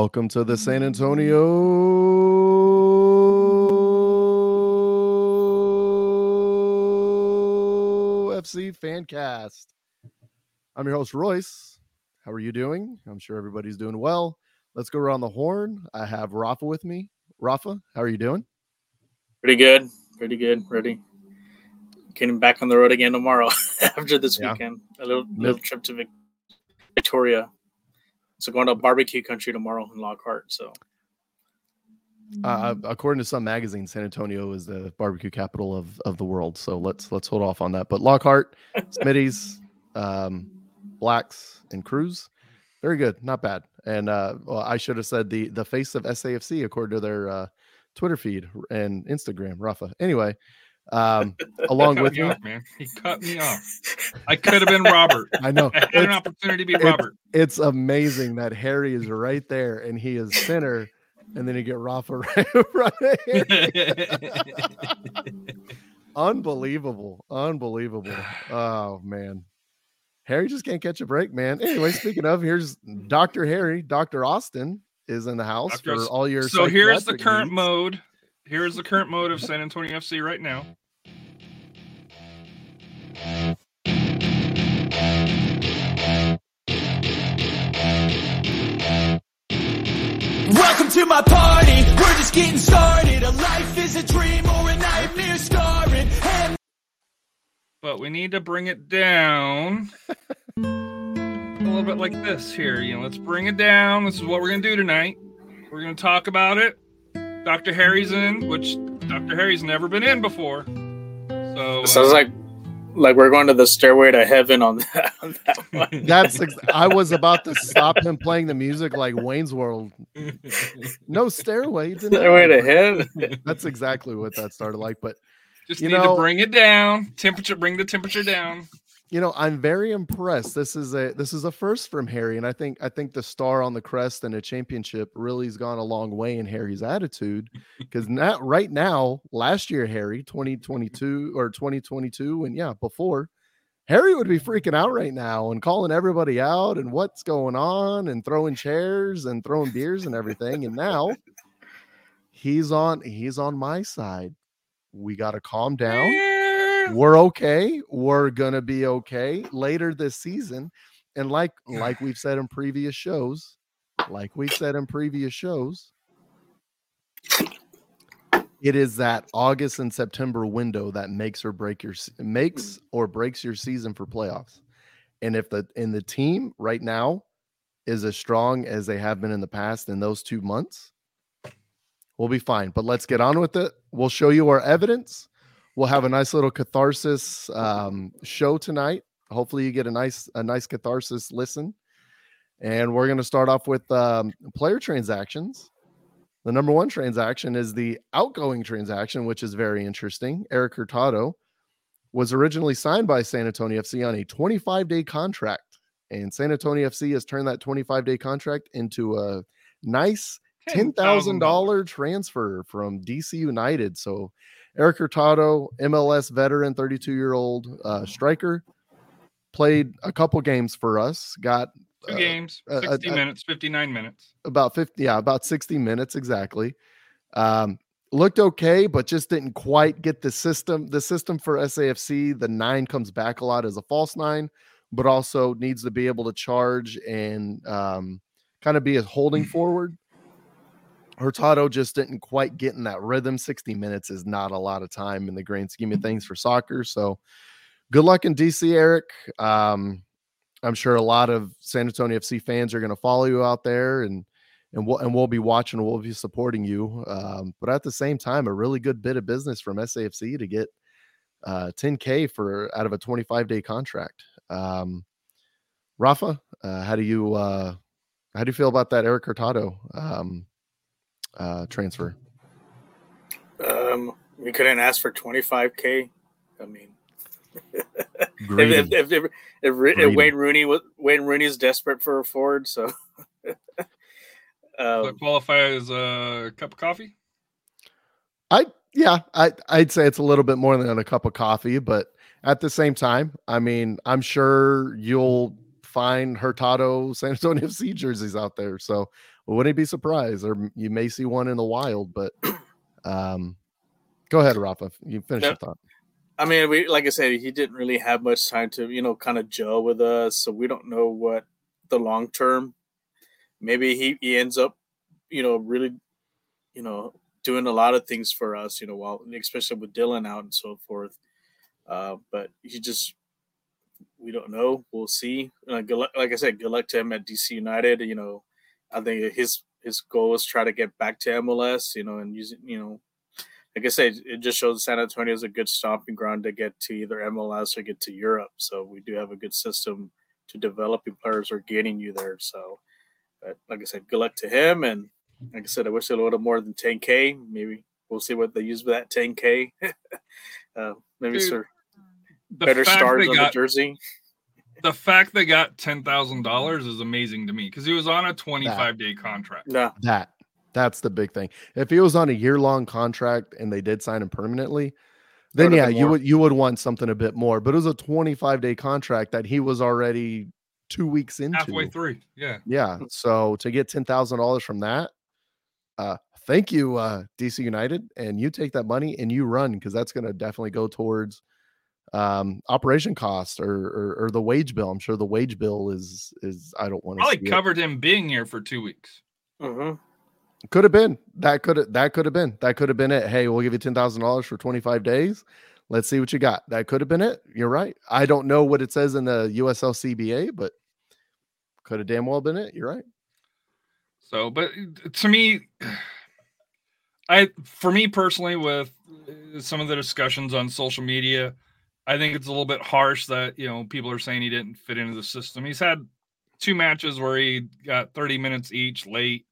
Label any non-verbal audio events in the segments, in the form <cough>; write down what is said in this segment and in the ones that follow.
Welcome to the San Antonio FC Fancast. I'm your host, Royce. How are you doing? I'm sure everybody's doing well. Let's go around the horn. I have Rafa with me. Rafa, how are you doing? Pretty good. Pretty good. Ready. Getting back on the road again tomorrow <laughs> after this Yeah. weekend. A little little trip to Victoria. So going to barbecue country tomorrow in Lockhart. So Uh, according to some magazines, San Antonio is the barbecue capital of, of the world. So let's let's hold off on that. But Lockhart, <laughs> Smitty's, um, Blacks, and Kreuz, very good, not bad. And uh, well, I should have said the the face of SAFC according to their uh, Twitter feed and Instagram. Rafa. Anyway, um, <laughs> along with me off, man. He cut me off. I could have been Robert. <laughs> I know I had an opportunity to be it's- Robert. it's amazing that Harry is right there and he is center, and then you get Rafa <laughs> right. right. Unbelievable. Unbelievable. Oh man. Harry just can't catch a break, man. Anyway, speaking of, here's Dr. Harry. Dr. Austin is in the house Dr. for all your so here's the current needs. mode. Here's the current mode of San Antonio FC right now. Welcome to my party. We're just getting started. A life is a dream or a nightmare scarring. And But we need to bring it down a little bit like this here. You know, let's bring it down. This is what we're gonna do tonight. We're gonna talk about it. Dr. Harry's in, which Dr. Harry's never been in before. So uh, it sounds like like we're going to the stairway to heaven on <laughs> that, on that one. <laughs> That's ex- I was about to stop him playing the music like Wayne's World. <laughs> No stairway. denied. stairway to heaven. That's exactly what that started like. But just You need know- to bring it down. Temperature, bring the temperature down. You know i'm very impressed. This is a this is a first from harry and i think i think the star on the crest and a championship really has gone a long way in harry's attitude <laughs> because not right now last year harry 2022 or 2022 and yeah before harry would be freaking out right now and calling everybody out and what's going on and throwing chairs and throwing beers and everything and now <laughs> he's on he's on my side. We got to calm down We're okay we're gonna be okay later this season and like like we've said in previous shows like we've said in previous shows it is that august and september window that makes or break your makes mm. or breaks your season for playoffs. And if the and the team right now is as strong as they have been in the past in those two months we'll be fine. But let's get on with it. We'll show you our evidence we'll have a nice little catharsis um, show tonight. Hopefully, you get a nice a nice catharsis listen. And we're going to start off with um, player transactions. The number one transaction is the outgoing transaction, which is very interesting. Eric Hurtado was originally signed by San Antonio FC on a 25 day contract, and San Antonio FC has turned that 25 day contract into a nice ten thousand dollar transfer from DC United. So Eric Hurtado, MLS veteran, 32 year old uh, striker, played a couple games for us. Got Two uh, games, uh, uh, 60 uh, minutes, 59 minutes. about 50, yeah, about 60 minutes exactly. Um, looked okay, but just didn't quite get the system. The system for SAFC, the nine comes back a lot as a false nine, but also needs to be able to charge and um, kind of be a holding forward. Hurtado just didn't quite get in that rhythm. 60 minutes is not a lot of time in the grand scheme of things for soccer. So good luck in DC, Eric. Um, I'm sure a lot of San Antonio FC fans are going to follow you out there and and we'll and we'll be watching, and we'll be supporting you. Um, but at the same time, a really good bit of business from SAFC to get uh, 10k for out of a 25 day contract. Um, Rafa, uh, how do you uh, how do you feel about that Eric Hurtado um, uh, transfer? Um, we couldn't ask for 25k. I mean, <laughs> Greedy. if, if, if, if, if Wayne Rooney was Wayne Rooney's desperate for a forward, so Does <laughs> um, that qualify as a cup of coffee? I yeah, I I'd say it's a little bit more than a cup of coffee, but at the same time, I mean, I'm sure you'll find Hurtado San Antonio <laughs> FC jerseys out there. So wouldn't be surprised, or you may see one in the wild. But <coughs> um, go ahead, Rafa. You finish your thought. I mean, we like I said, he didn't really have much time to, you know, kind of gel with us, so we don't know what the long term. Maybe he, he ends up, you know, really, you know, doing a lot of things for us, you know, while especially with Dylan out and so forth. Uh, but he just, we don't know. We'll see. Uh, luck, like I said, good luck to him at DC United. You know, I think his his goal is try to get back to MLS. You know, and using, you know, like I said, it just shows San Antonio is a good stomping ground to get to either MLS or get to Europe. So we do have a good system to developing players or getting you there. So, but like I said, good luck to him. And like I said, I wish a little more than 10K. Maybe we'll see what they use for that 10K. <laughs> uh, maybe Dude, sir, better stars on got, the jersey. The fact they got ten thousand dollars is amazing to me because he was on a twenty-five day contract. No, That that's the big thing. If he was on a year long contract and they did sign him permanently, then yeah, you would you would want something a bit more. But it was a 25 day contract that he was already two weeks into. Halfway through, yeah. Yeah. So to get ten thousand dollars from that, uh, thank you, uh, DC United, and you take that money and you run because that's going to definitely go towards um operation cost or, or or the wage bill. I'm sure the wage bill is is I don't want to Probably covered him being here for two weeks. hmm Could have been that could have that could have been that could have been it. Hey, we'll give you ten thousand dollars for twenty five days. Let's see what you got. That could have been it. You're right. I don't know what it says in the USL CBA, but could have damn well been it. You're right. So, but uh, to me, <sighs> I for me personally, with uh, some of the discussions on social media, I think it's a little bit harsh that you know people are saying he didn't fit into the system. He's had two matches where he got 30 minutes each late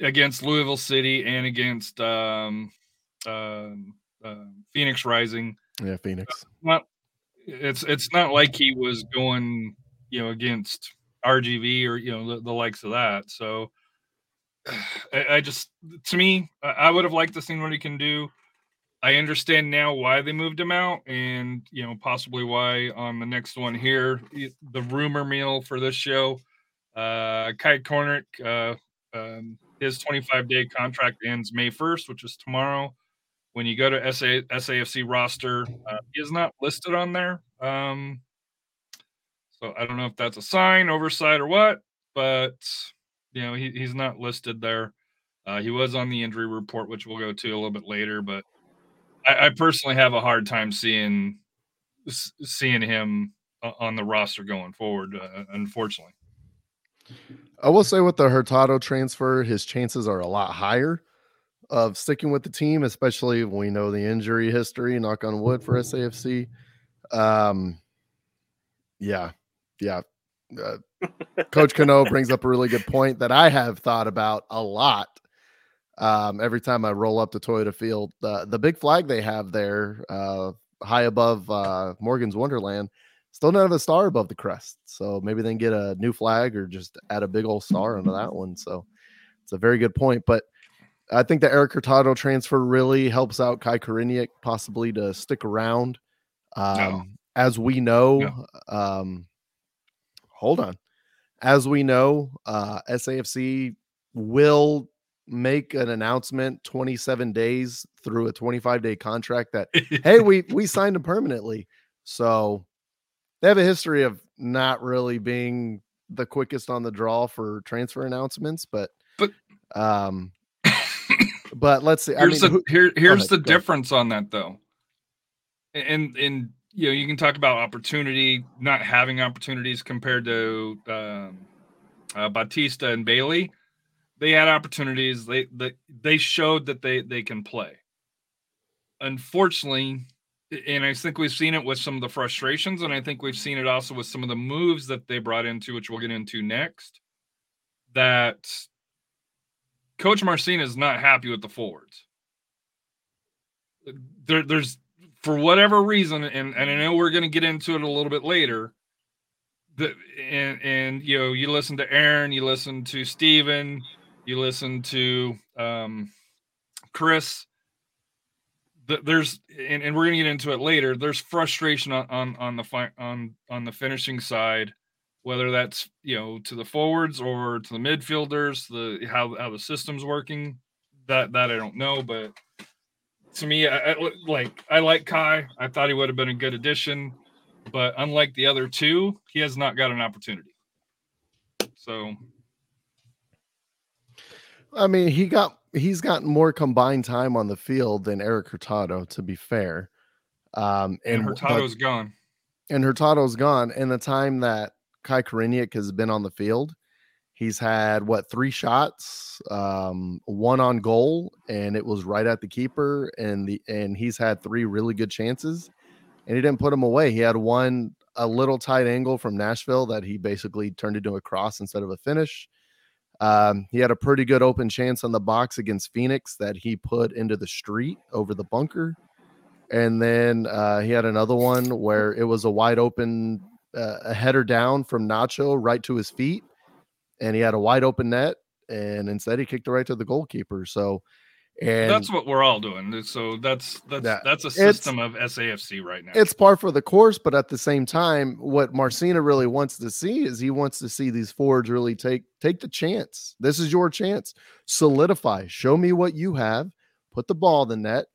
against Louisville City and against um, um, uh, Phoenix Rising. Yeah, Phoenix. Not it's it's not like he was going you know against RGV or you know the, the likes of that. So <sighs> I, I just to me, I, I would have liked to see what he can do. I understand now why they moved him out, and you know possibly why on the next one here, the rumor mill for this show, uh, Kai Koreniuk, uh, um, his 25 day contract ends May 1st, which is tomorrow. When you go to SA, SAFC roster, uh, he is not listed on there. Um, so I don't know if that's a sign, oversight, or what, but you know he, he's not listed there. Uh, he was on the injury report, which we'll go to a little bit later, but I, I personally have a hard time seeing seeing him on the roster going forward. Uh, unfortunately, I will say with the Hurtado transfer, his chances are a lot higher of sticking with the team, especially when we know the injury history. Knock on wood for SAFC. Um, yeah, yeah. Uh, <laughs> Coach Cano brings up a really good point that I have thought about a lot. Um, every time I roll up to Toyota Field, the the big flag they have there, uh, high above uh, Morgan's Wonderland, still don't have a star above the crest. So maybe they can get a new flag or just add a big old star onto that one. So it's a very good point. But I think the Eric Hurtado transfer really helps out Kai Koreniuk possibly to stick around. Um, As we know, No. um, hold on. As we know, uh, SAFC will make an announcement 27 days through a 25 day contract that hey, <laughs> we we signed him permanently. So they have a history of not really being the quickest on the draw for transfer announcements, but But- um <coughs> but let's see. I here's mean, the who- here here's ahead, the go ahead. difference on that though and and you know you can talk about opportunity not having opportunities compared to um, uh, Batista and Bailey they had opportunities they they, they showed that they they can play unfortunately and I think we've seen it with some of the frustrations and I think we've seen it also with some of the moves that they brought into which we'll get into next that Coach Marcin is not happy with the forwards. There, there's for whatever reason, and, and I know we're going to get into it a little bit later. The, and and you know, you listen to Aaron, you listen to Steven, you listen to um, Chris. The, there's and, and we're going to get into it later. There's frustration on on, on the fi- on on the finishing side whether that's you know to the forwards or to the midfielders, the how how the system's working. That that I don't know, but to me, I, I like I like Kai. I thought he would have been a good addition, but unlike the other two, he has not got an opportunity. So, I mean, he got he's gotten more combined time on the field than Eric Hurtado, to be fair. Um, and, and Hurtado's gone. And Hurtado's gone. And the time that Kai Koreniuk has been on the field, he's had what three shots, um, one on goal, and it was right at the keeper. And the and he's had three really good chances, and he didn't put them away. He had one a little tight angle from Nashville that he basically turned into a cross instead of a finish. Um, he had a pretty good open chance on the box against Phoenix that he put into the street over the bunker. And then uh, he had another one where it was a wide open, uh, a header down from Nacho right to his feet. And he had a wide open net. And instead, he kicked it right to the goalkeeper. So, and that's what we're all doing. So that's that's that, that's a system of SAFC right now. It's par for the course, but at the same time, what Marcina really wants to see is he wants to see these forwards really take take the chance. This is your chance. Solidify. Show me what you have. Put the ball in the net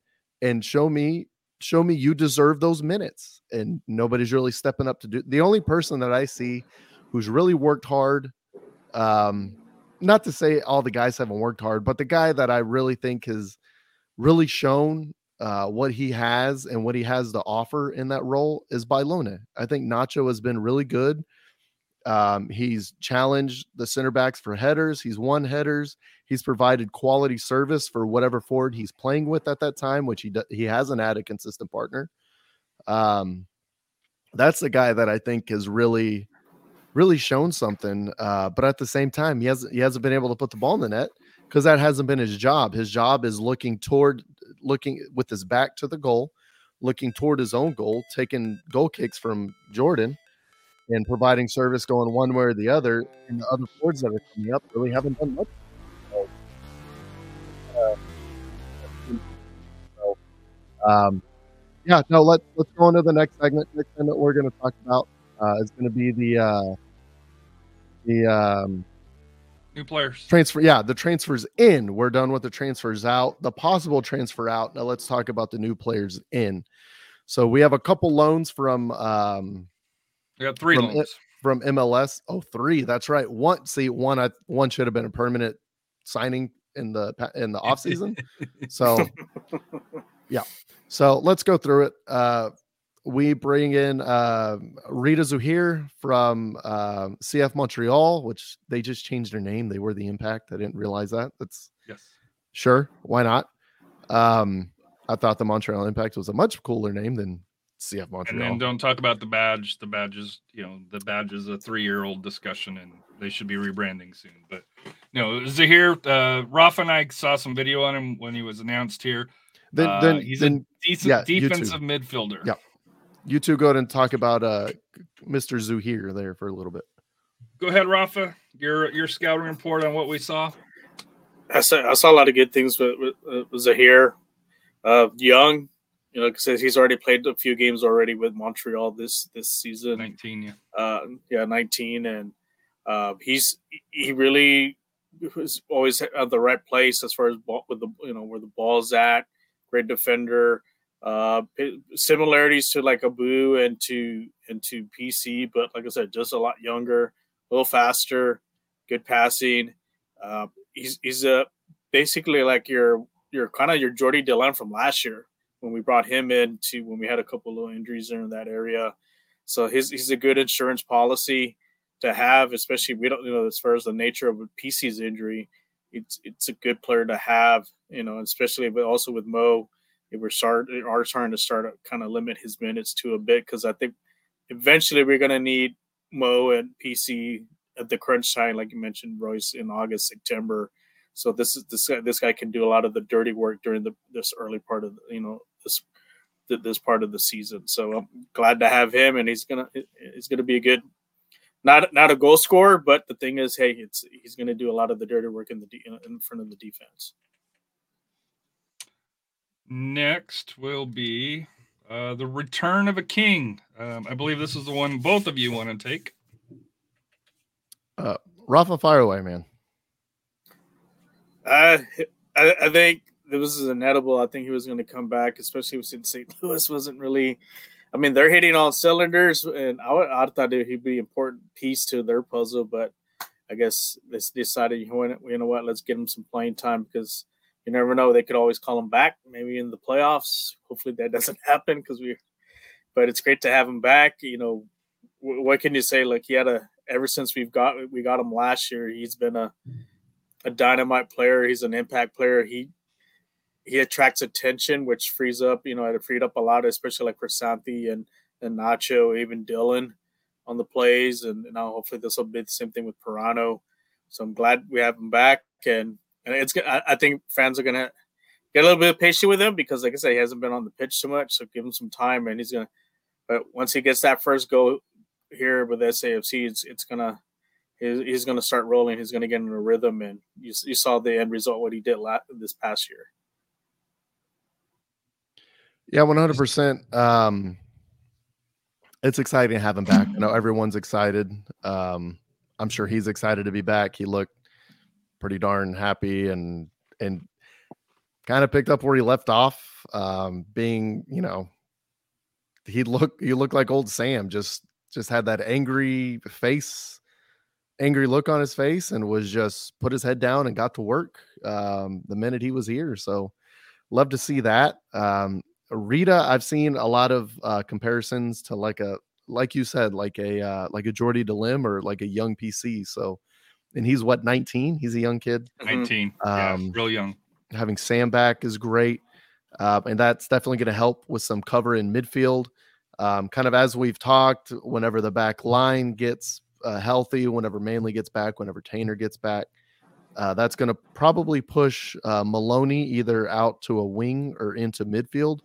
and show me show me you deserve those minutes. And nobody's really stepping up to do. The only person that I see who's really worked hard um not to say all the guys haven't worked hard, but the guy that I really think has really shown uh, what he has and what he has to offer in that role is Bailone. I think Nacho has been really good. Um, he's challenged the center backs for headers. He's won headers. He's provided quality service for whatever forward he's playing with at that time, which he he hasn't had a consistent partner. Um, that's the guy that I think has really really shown something. Uh, but at the same time, he hasn't he hasn't been able to put the ball in the net because that hasn't been his job. His job is looking toward looking with his back to the goal, looking toward his own goal, taking goal kicks from Jordan and providing service going one way or the other. And the other forwards that are coming up really haven't done much. So, uh, so um, yeah, no, let's let's go into the next segment. Next segment we're going to talk about uh, is going to be the uh, the um, new players transfer. Yeah, the transfers in. We're done with the transfers out. The possible transfer out. Now let's talk about the new players in. So we have a couple loans from. Um, we got three from, loans from MLS. Oh, three. That's right. One. See, one. I one should have been a permanent signing in the in the off season. <laughs> so, yeah. So let's go through it. Uh, we bring in uh, Rida Zouhir from uh, CF Montreal, which they just changed their name. They were the Impact. I didn't realize that. That's yes, sure. Why not? Um, I thought the Montreal Impact was a much cooler name than CF Montreal. And then don't talk about the badge. The badge is, you know, the badge is a three-year-old discussion, and they should be rebranding soon. But no, Zouhir, uh, Rafa and I saw some video on him when he was announced here. Then, uh, he's then, a decent yeah, defensive midfielder. Yeah you two go ahead and talk about uh, Mr. Zouhir there for a little bit. Go ahead, Rafa. Your your scouting report on what we saw. I saw I saw a lot of good things with, with, uh, with Zouhir. Uh, young, you know, because he's already played a few games already with Montreal this this season. Nineteen, yeah, uh, yeah, nineteen, and uh, he's he really was always at the right place as far as ball, with the you know where the ball's at. Great defender. Uh, similarities to like Abu and to and to PC, but like I said, just a lot younger, a little faster, good passing. Uh, he's he's a basically like your your kind of your Jordy Delem from last year when we brought him in to when we had a couple little injuries in that area. So his he's a good insurance policy to have, especially we don't you know as far as the nature of PC's injury. It's it's a good player to have, you know, especially but also with Mo we're start are starting to start kind of limit his minutes to a bit because I think eventually we're going to need Mo and PC at the crunch time, like you mentioned, Royce in August, September. So this is this guy, this guy can do a lot of the dirty work during the this early part of the, you know this this part of the season. So I'm glad to have him, and he's gonna he's gonna be a good not not a goal scorer, but the thing is, hey, it's he's gonna do a lot of the dirty work in the in front of the defense. Next will be uh, the Return of a King. Um, I believe this is the one both of you want to take. Rafa, fire away, man. Uh, I, I think this is inedible. I think he was going to come back, especially since St. <laughs> Louis wasn't really. I mean, they're hitting all cylinders, and I, I thought he'd be an important piece to their puzzle, but I guess they decided, you know, you know what, let's get him some playing time because you never know. They could always call him back, maybe in the playoffs. Hopefully that <laughs> doesn't happen because we. But it's great to have him back. You know, what can you say? Like he had a ever since we've got we got him last year, he's been a a dynamite player. He's an impact player. He he attracts attention, which frees up. You know, it freed up a lot, especially like for Santi and and Nacho, even Dylan on the plays, and now hopefully this will be the same thing with Pirano. So I'm glad we have him back, and and it's I, I think fans are gonna get a little bit patient with him because, like I said, he hasn't been on the pitch so much. So give him some time, and he's gonna. But once he gets that first go here with SAFC, it's it's gonna he's going to start rolling. He's going to get in a rhythm, and you, you saw the end result what he did last, this past year. Yeah, one hundred percent. Um, it's exciting to have him back. I know everyone's excited. Um, I'm sure he's excited to be back. He looked pretty darn happy and and kind of picked up where he left off. Um, being, you know, he looked he looked like old Sam. Just just had that angry face angry look on his face and was just put his head down and got to work um, the minute he was here. So love to see that. Um, Rida, I've seen a lot of uh, comparisons to like a like you said, like a uh, like a Jordy Delem or like a young PC. So, and he's what 19? He's a young kid. Mm-hmm. 19. Um, yeah, real young. Having Sam back is great, uh, and that's definitely going to help with some cover in midfield. Um, kind of as we've talked, whenever the back line gets uh, healthy, whenever Manley gets back, whenever Taintor gets back. Uh, that's going to probably push uh, Maloney either out to a wing or into midfield.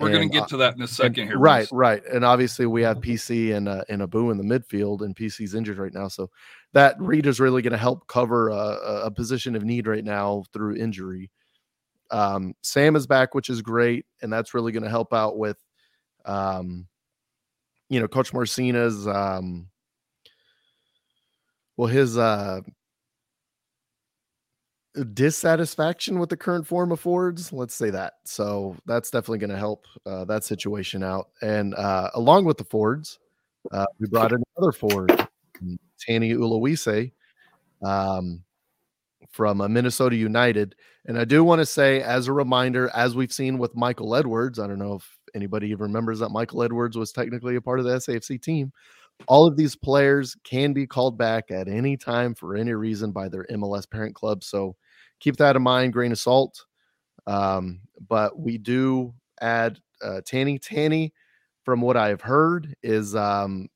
We're going to get uh, to that in a second here. Right, right. And obviously we have PC and uh, and Abu in the midfield, and PC's injured right now, so that Reed is really going to help cover a, a, position of need right now through injury. Um, Sam is back, which is great, and that's really going to help out with, um, you know, Coach Marcina's um, well his uh dissatisfaction with the current form of forwards let's say that. So that's definitely going to help uh, that situation out. And uh, along with the Fords, uh, we <laughs> brought in another forward Tani Oluwaseyi um, from uh, Minnesota United. And I do want to say as a reminder as we've seen with Michael Edwards I don't know if anybody remembers that Michael Edwards was technically a part of the SAFC team all of these players can be called back at any time for any reason by their MLS parent club. So keep that in mind, grain of salt. Um, but we do add uh, Tani. Tani, from what I've heard, is um,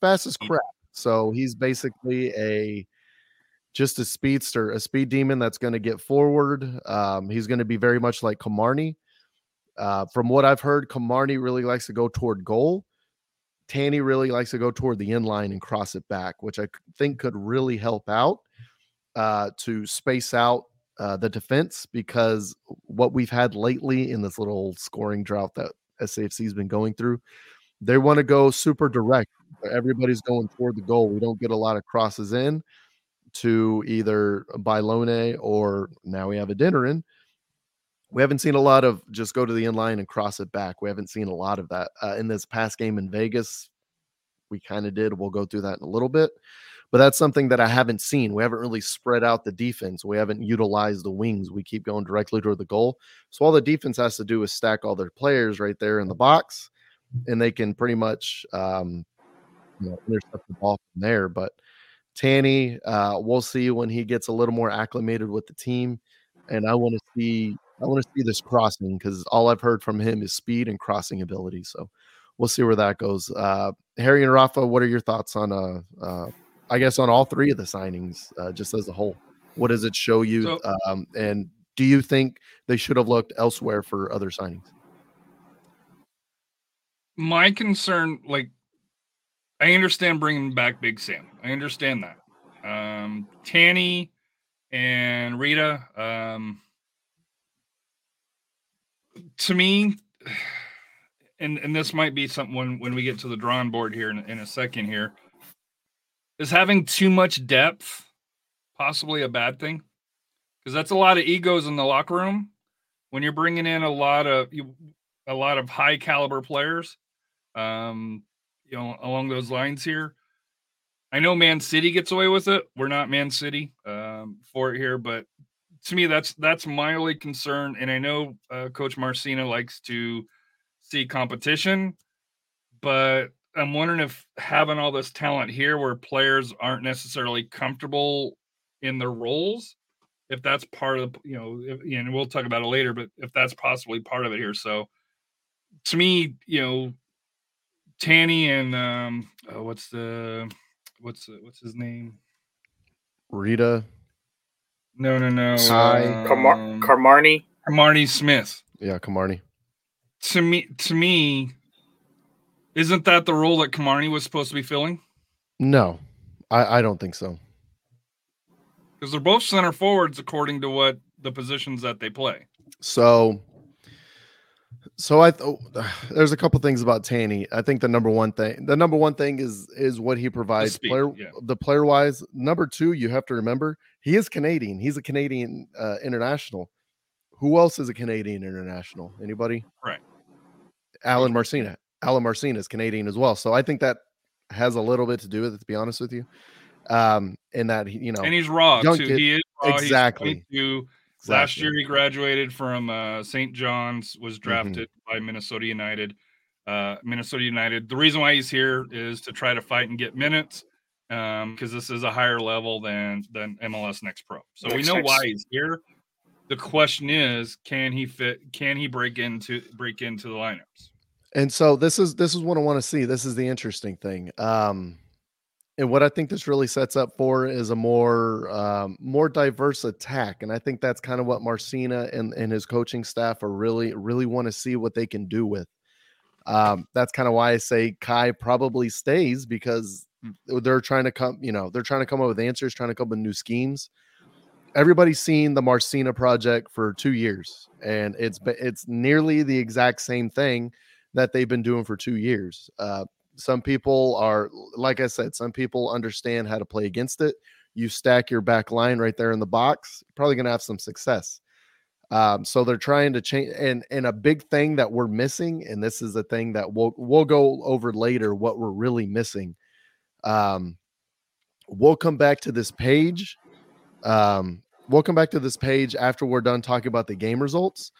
fast as crap. So he's basically a just a speedster, a speed demon that's going to get forward. Um, he's going to be very much like Kamarni. Uh, from what I've heard, Kamarni really likes to go toward goal. Tani really likes to go toward the end line and cross it back, which I think could really help out uh, to space out uh, the defense because what we've had lately in this little scoring drought that SAFC has been going through, they want to go super direct. Everybody's going toward the goal. We don't get a lot of crosses in to either Bailone or now we have Adeniran we haven't seen a lot of just go to the inline and cross it back. We haven't seen a lot of that uh, in this past game in Vegas. We kind of did. We'll go through that in a little bit, but that's something that I haven't seen. We haven't really spread out the defense. We haven't utilized the wings. We keep going directly toward the goal. So all the defense has to do is stack all their players right there in the box, and they can pretty much um, you know, intercept the ball from there. But Tani, uh, we'll see when he gets a little more acclimated with the team, and I want to see I want to see this crossing because all I've heard from him is speed and crossing ability. So we'll see where that goes. Uh, Harry and Rafa, what are your thoughts on, uh, uh, I guess, on all three of the signings, uh, just as a whole? What does it show you? So, um, and do you think they should have looked elsewhere for other signings? My concern, like, I understand bringing back Big Sam. I understand that. Um, Tani and Rida, um, to me, and and this might be something when when we get to the drawing board here in, in a second here. is having too much depth possibly a bad thing? Because that's a lot of egos in the locker room when you're bringing in a lot of a lot of high caliber players. Um, you know, along those lines here. I know Man City gets away with it. We're not Man City um, for it here, but to me, that's that's my only concern. And I know uh, Coach Marcina likes to see competition, but I'm wondering if having all this talent here, where players aren't necessarily comfortable in their roles, if that's part of you know, if, and we'll talk about it later, but if that's possibly part of it here. So, to me, you know, Tani and um, uh, what's the what's the, what's his name? Rida. No, no, no. Kai. um, Kamar- Carmarni. Marnie Smith. Yeah, Kamarni. To me, to me, isn't that the role that Kamarni was supposed to be filling? No, I, I don't think so. Because they're both center forwards according to what the positions that they play. So, so I th- <sighs> there's a couple things about Tani. I think the number one thing, the number one thing is is what he provides speed, player yeah. the player wise. Number two, you have to remember he is Canadian. He's a Canadian uh, international. Who else is a Canadian international? Anybody? Right. Alen Marcina. Alen Marcina is Canadian as well. So I think that has a little bit to do with it. To be honest with you, um, in that he, you know, And he's raw too. kid- He is raw. He's exactly. Last year he graduated from uh, St. John's, was Mm-hmm. drafted by Minnesota United. Uh, Minnesota United. The reason why he's here is to try to fight and get minutes because this is a higher level than than MLS Next Pro. So we know Next. why he's here. The question is, can he fit? Can he break into break into the lineups? And so this is this is what I want to see. This is the interesting thing. Um, and what I think this really sets up for is a more um, more diverse attack. And I think that's kind of what Marcina and, and his coaching staff are really really want to see what they can do with. Um, that's kind of why I say Kai probably stays because they're trying to come, you know, they're trying to come up with answers, trying to come up with new schemes. Everybody's seen the Marcina project for two years, and it's be- it's nearly the exact same thing that they've been doing for two years. Uh, some people are, like I said, some people understand how to play against it. You stack your back line right there in the box, probably going to have some success. Um, so they're trying to change, and and a big thing that we're missing, and this is a thing that we'll we'll go over later. What we're really missing. Um, we'll come back to this page. Um, we'll come back to this page after we're done talking about the game results,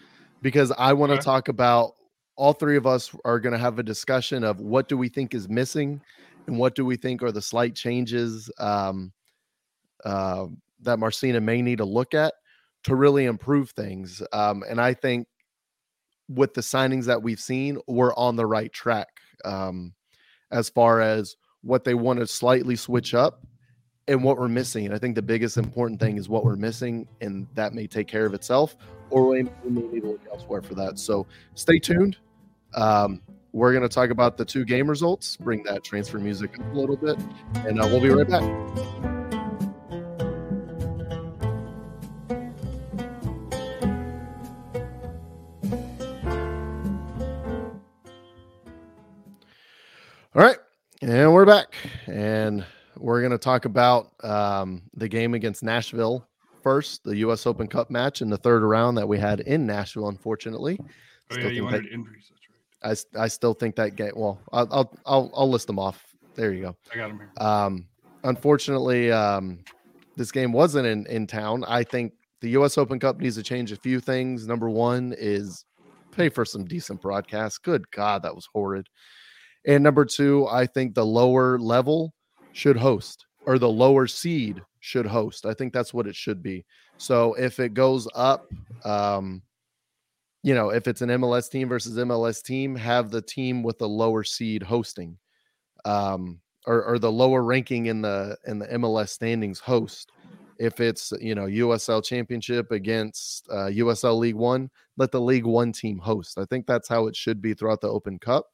because I want to Okay. talk about all three of us are going to have a discussion of what do we think is missing and what do we think are the slight changes um, uh, that Marcina may need to look at to really improve things. Um, and I think with the signings that we've seen, we're on the right track um, as far as what they want to slightly switch up and what we're missing. And I think the biggest important thing is what we're missing, and that may take care of itself, or we may need to look elsewhere for that. So stay tuned. Um, we're going to talk about the two game results, bring that transfer music up a little bit, and uh, we'll be right back. And we're back, and we're going to talk about um, the game against Nashville first, the U.S. Open Cup match in the third round that we had in Nashville. Unfortunately, Oh Still yeah, you that- injuries. That's right. I, I still think that game. Well, I'll, I'll I'll I'll list them off. There you go. I got him here. Um, unfortunately, um, this game wasn't in in town. I think the U.S. Open Cup needs to change a few things. Number one is pay for some decent broadcasts. Good God, that was horrid. And number two, I think the lower level should host, or the lower seed should host. I think that's what it should be. So if it goes up, um, you know, if it's an MLS team versus MLS team, have the team with the lower seed hosting, um, or, or the lower ranking in the in the MLS standings host. If it's you know USL Championship against uh, USL League One, let the League One team host. I think that's how it should be throughout the Open Cup,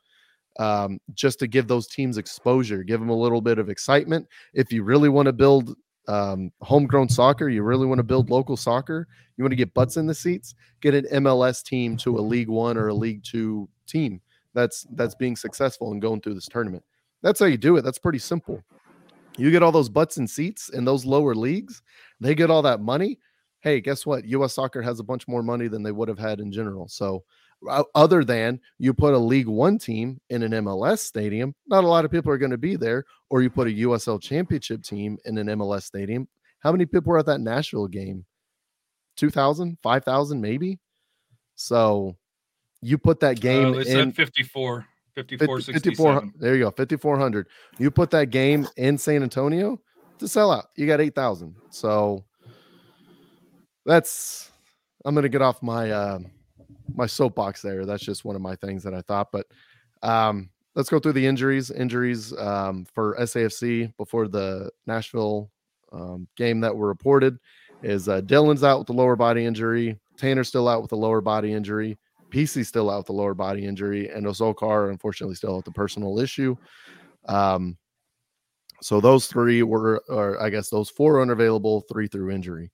um, just to give those teams exposure, give them a little bit of excitement. If you really want to build um, homegrown soccer, you really want to build local soccer, you want to get butts in the seats, get an MLS team to a League One or a League Two team that's that's being successful and going through this tournament. That's how you do it. That's pretty simple. You get all those butts and seats in those lower leagues, they get all that money. Hey, guess what? US soccer has a bunch more money than they would have had in general. So, other than you put a League One team in an MLS stadium, not a lot of people are going to be there, or you put a USL championship team in an MLS stadium. How many people were at that Nashville game? 2,000, 5,000, maybe. So, you put that game Uh, they in said 54, 54, 50 54 there you go 5400 you put that game in san antonio to sell out you got 8000 so that's i'm gonna get off my uh my soapbox there that's just one of my things that i thought but um let's go through the injuries injuries um for safc before the nashville um, game that were reported is uh dylan's out with a lower body injury tanner's still out with a lower body injury PC still out with the lower body injury, and Osokar unfortunately still with the personal issue. Um, so those three were, or I guess those four unavailable, three through injury.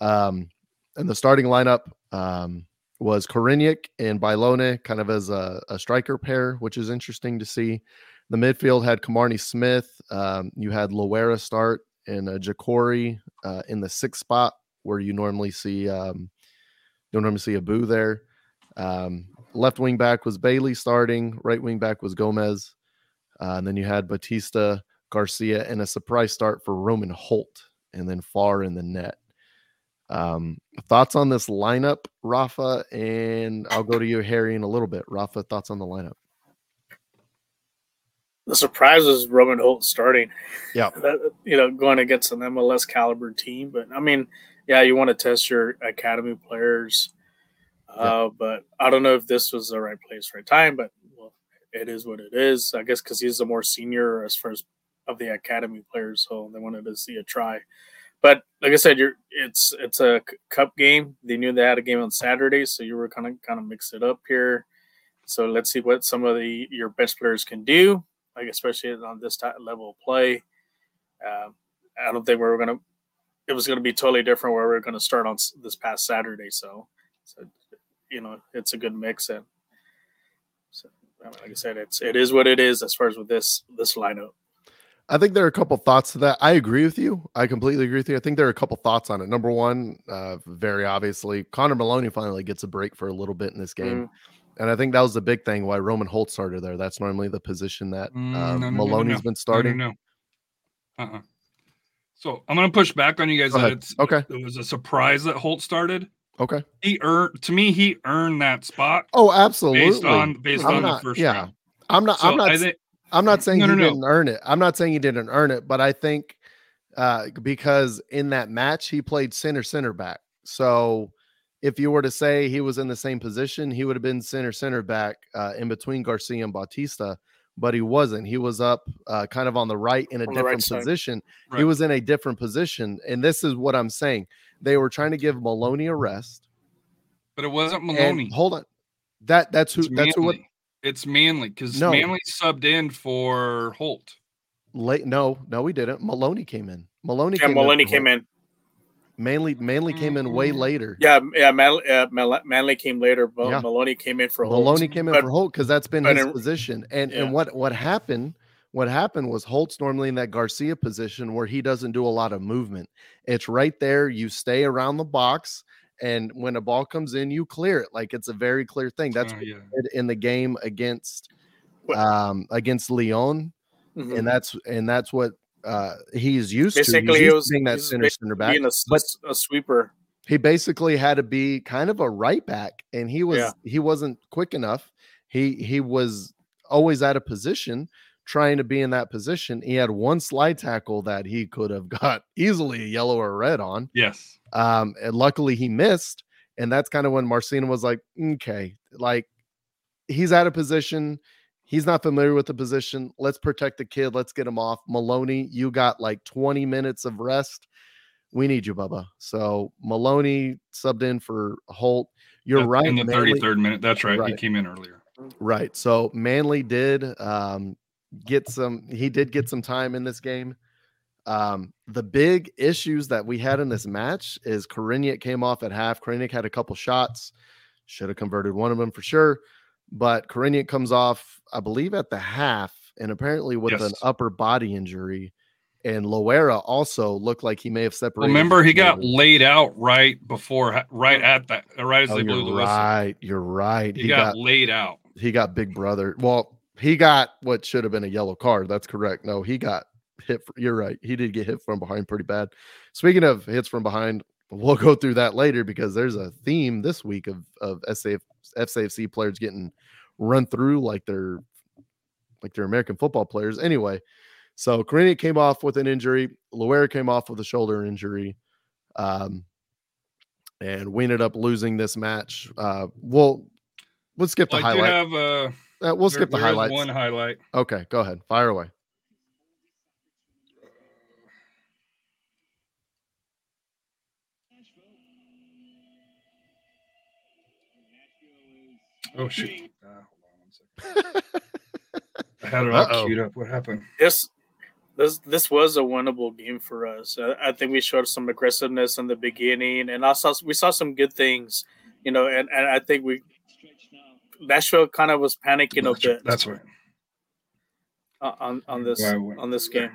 Um, and the starting lineup um, was Koreniuk and Bailone, kind of as a, a striker pair, which is interesting to see. The midfield had Kamarni Smith. Um, you had Loera start and uh, Jacori uh, in the sixth spot, where you normally see um, you don't normally see Abu there. Um, left wing back was Bailey starting. Right wing back was Gomez. Uh, and then you had Batista, Garcia, and a surprise start for Roman Holt, and then Farr in the net. Um, thoughts on this lineup, Rafa? And I'll go to you, Harry, in a little bit. Rafa, thoughts on the lineup? The surprise is Roman Holt starting. Yeah. <laughs> That, you know, going against an MLS caliber team. But I mean, yeah, you want to test your academy players. Uh, but I don't know if this was the right place, right time. But well, it is what it is. I guess because he's the more senior as far as of the academy players, so they wanted to see a try. But like I said, you're it's it's a cup game. They knew they had a game on Saturday, so you were kind of kind of mix it up here. So let's see what some of the your best players can do, like especially on this type level of play. Um, I don't think we are gonna. It was gonna be totally different where we are gonna start on this past Saturday. So, so you know, it's a good mix and. Like I said, it's it is what it is as far as with this this lineup. I think there are a couple thoughts to that. I agree with you. I completely agree with you. I think there are a couple thoughts on it. Number one, uh, very obviously, Connor Maloney finally gets a break for a little bit in this game. And I think that was the big thing why Roman Holt started there. That's normally the position that Mm, uh, no, no, no, Maloney's no. been starting. No. Uh-uh. So I'm gonna push back on you guys that it's Okay. It was a surprise that Holt started. Okay. He earned to me. He earned that spot Oh, absolutely. based on based I'm on not- the first yeah. round. I'm not. So I'm not. I think I'm not saying No, he no, no. didn't earn it. I'm not saying he didn't earn it, but I think uh, because in that match he played center center back. So if you were to say he was in the same position, he would have been center center back uh, in between Garcia and Bautista, but he wasn't. He was up uh, kind of on the right in a On the right different side. position. He was in a different position, and this is what I'm saying. They were trying to give Maloney a rest. but it wasn't And Maloney. hold on, that that's who It's that's who what Manley. It's Manley because No. Manley subbed in for Holt. late. No, no, we didn't. Maloney came in. Maloney Yeah, came Maloney in. for came Holt. in. Manly Manly came in way Mm. later. Yeah, yeah. Man, uh, Mal- Manley came later, but Yeah. Maloney came in for Holt. Maloney came in But- for Holt because that's been but his in- position. And yeah. and what what happened? What happened was Holt's normally in that Garcia position where he doesn't do a lot of movement. It's right there. You stay around the box, and when a ball comes in, you clear it. Like it's a very clear thing. That's Uh, yeah. did in the game against um against Leon, Mhm. and that's and that's what uh he's used to. Basically used to was being that he's center center back. being a, but- a sweeper. he basically had to be kind of a right back and he was Yeah. he wasn't quick enough he he was always out of position trying to be in that position he had one slide tackle that he could have <laughs> got easily a yellow or red on Yes. um and luckily he missed and that's kind of when marcina was like okay like he's out of position he's not familiar with the position let's protect the kid let's get him off maloney you got like 20 minutes of rest we need you bubba so maloney subbed in for holt you're That's right In the Manley- 33rd minute. That's right. He came in earlier. Right. So Manley did um, get some. He did get some time in this game. Um, the big issues that we had in this match is Koreniuk came off at half. Koreniuk had a couple shots, should have converted one of them for sure. But Koreniuk comes off, I believe, at the half, and apparently with an upper body injury. And Loera also looked like he may have separated. Remember, he got laid out right before, right at that, right as Oh, they blew the whistle. right. You're right. He, He, got, got, laid out. he got Big Brother. Well, he got what should have been a yellow card. That's correct. No, he got hit. fr- You're right. He did get hit from behind pretty bad. Speaking of hits from behind, we'll go through that later because there's a theme this week of of SAF, FCFC players getting run through like they're like they're American football players. Anyway, so Karina came off with an injury. Loera came off with a shoulder injury. Um, and we ended up losing this match. Uh, we'll we'll skip the Well, I do highlight. have uh, Uh, we'll there- skip the there is highlights. One highlight. Okay, go ahead. Fire away. Oh shoot! Uh, hold on one second. <laughs> I had it all Uh-oh. queued up. What happened? This this this was a winnable game for us. I, I think we showed some aggressiveness in the beginning, and I saw we saw some good things, you know. And, and I think we Nashville kind of was panicking a bit that's right. uh, on on this Why on this game.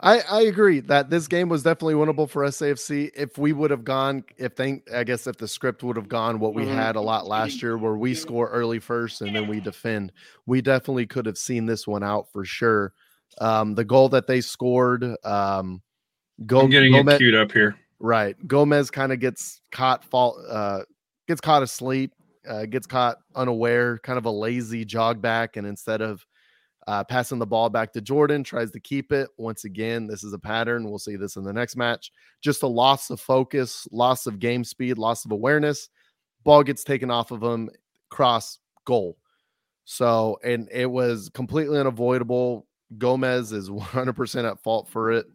I, I agree that this game was definitely winnable for SAFC. If we would have gone, if they, I guess, if the script would have gone what we Mhm. had a lot last year, where we score early first and then we defend, we definitely could have seen this one out for sure. Um, the goal that they scored, um, Go, I'm getting Gomez, it queued up here. right? Gomez kind of gets caught fall uh, gets caught asleep, uh, gets caught unaware, kind of a lazy jog back, and instead of uh, passing the ball back to Jordan, tries to keep it. Once again, this is a pattern. We'll see this in the next match. Just a loss of focus, loss of game speed, loss of awareness. Ball gets taken off of him, cross goal. So, and it was completely unavoidable. Gomez is <laughs> 100% at fault for it.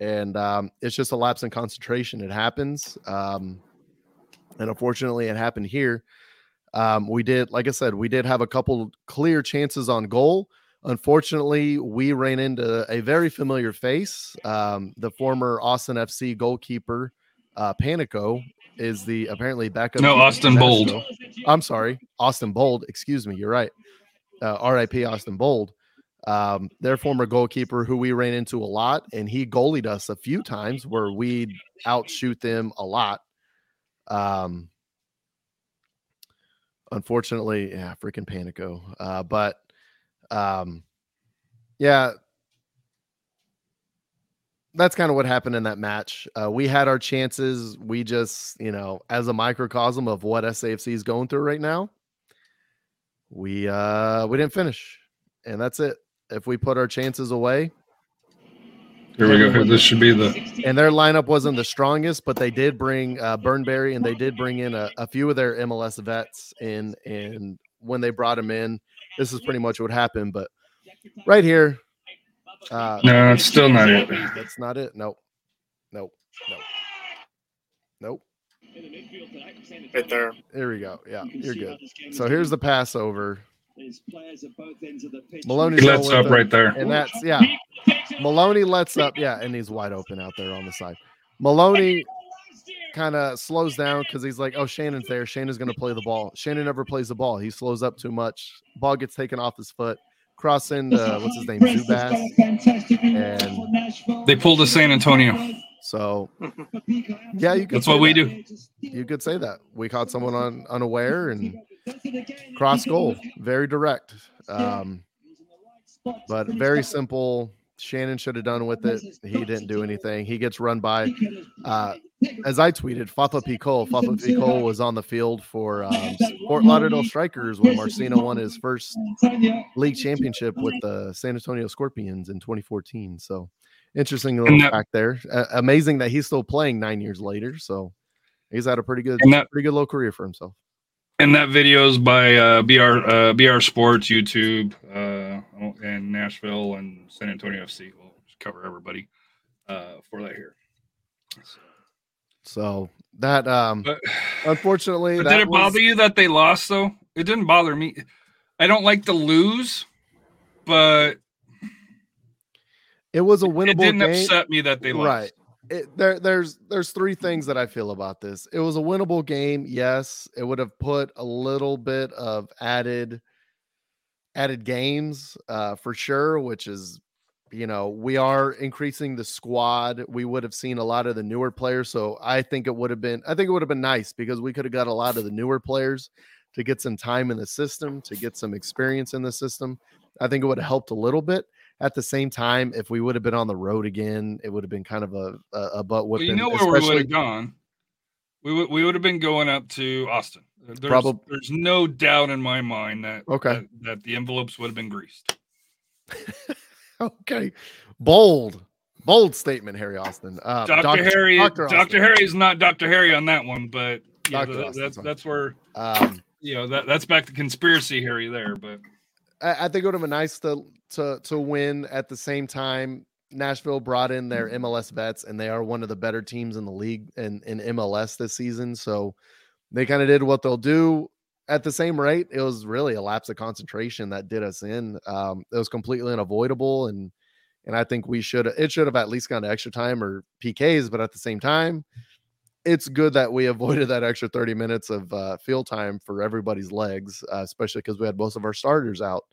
And um, it's just a lapse in concentration. It happens. Um, and unfortunately, it happened here. Um, we did, like I said, we did have a couple clear chances on goal. Unfortunately, we ran into a very familiar face. Um, the former Austin FC goalkeeper, uh, Panicco, is the apparently backup. No, Austin Bold. I'm sorry, Austin Bold. Excuse me. You're right. Uh, R.I.P. Austin Bold. Um, their former goalkeeper, who we ran into a lot, and he goalied us a few times where we'd outshoot them a lot. Um, unfortunately, yeah, freaking Panicco. Uh, but um, yeah, that's kind of what happened in that match. Uh, we had our chances. We just, you know, as a microcosm of what SAFC is going through right now, we uh we didn't finish, and that's it. If we put our chances away, Here we go. Here, this should be the. and their lineup wasn't the strongest, but they did bring uh, Bunbury and they did bring in a, a few of their MLS vets in. And when they brought him in, this is pretty much what happened. But right here, uh, No, it's still not it. that's not it. Nope, nope, nope, nope. Right there. Here we go. Yeah, you're good. So here's the Passover. He Maloney's lets up right there. And that's yeah. Maloney lets up, yeah, and he's wide open out there on the side. Maloney kind of slows down because he's like, "Oh, Shannon's there. Shannon's going to play the ball." Shannon never plays the ball. He slows up too much. Ball gets taken off his foot. Crossing, into what's his name, Zubas. And They pulled to San Antonio. so, yeah, you could. That's say what we that. do. You could say that we caught someone on unaware and cross goal, very direct, um, but very simple. Shannon should have done with it. He didn't do anything. He gets run by, <laughs> uh, as I tweeted, Fafa Picault. Fafa Picault was on the field for <laughs> um, Fort Lauderdale Strikers when Marcina won his first league championship with the San Antonio Scorpions in 2014. So interesting little that- fact there. Uh, amazing that he's still playing nine years later. So he's had a pretty good, that- pretty good little career for himself. And that video is by uh, BR uh, BR Sports YouTube uh, in Nashville and San Antonio FC. We'll just cover everybody uh, for that here. So that, um, But, unfortunately, but that did it was- bother you that they lost though? It didn't bother me. I don't like to lose, but it was a winnable. it didn't game. upset me that they lost. Right. It, there, there's, there's three things that I feel about this. It was a winnable game. Yes, it would have put a little bit of added, added games, uh, for sure, which is you know, we are increasing the squad. We would have seen a lot of the newer players. So I think it would have been, I think it would have been nice because we could have got a lot of the newer players to get some time in the system, to get some experience in the system. I think it would have helped a little bit. At the same time, if we would have been on the road again, it would have been kind of a a, a butt Well, you know where we would have gone. We would we would have been going up to Austin. There's, Probab- there's no doubt in my mind that Okay. that, that the envelopes would have been greased. <laughs> Okay, bold, bold statement, Harry Austin. Uh, Dr. Harry, Dr. Dr. Harry is not Dr. Harry on that one, but yeah, Dr. that- that's where Um, you know that that's back to conspiracy Harry there. But I, I think it would have been nice to to to win. At the same time, Nashville brought in their MLS vets, and they are one of the better teams in the league in in MLS this season. So they kind of did what they'll do. At the same rate, it was really a lapse of concentration that did us in. Um, it was completely unavoidable, and and I think we should it should have at least gone to extra time or PKs. But at the same time, it's good that we <laughs> avoided that extra 30 minutes of uh, field time for everybody's legs, uh, especially because we had most of our starters out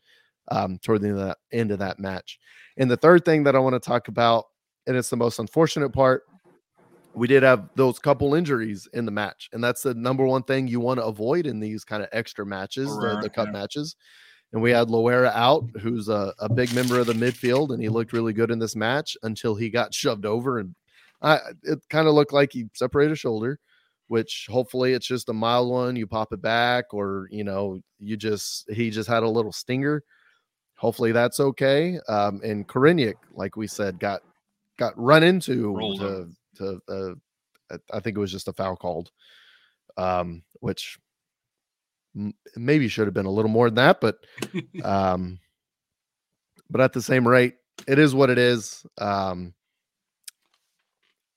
um, toward the end of, that, end of that match. And the third thing that I want to talk about, and it's the most unfortunate part, we did have those couple injuries in the match, and that's the number one thing you want to avoid in these kind of extra matches, the, the cup yeah. matches. And we had Loera out, who's a, a big member of the midfield, and he looked really good in this match until he got shoved over, and I, it kind of looked like he separated a shoulder which hopefully it's just a mild one. You pop it back, or you know, you just he just had a little stinger. Hopefully that's okay. Um, and Koreniuk, like we said, got got run into Rolled to to uh, I- I think it was just a foul called, um, which m- maybe should have been a little more than that, but <laughs> um, but at the same rate, it is what it is. Um,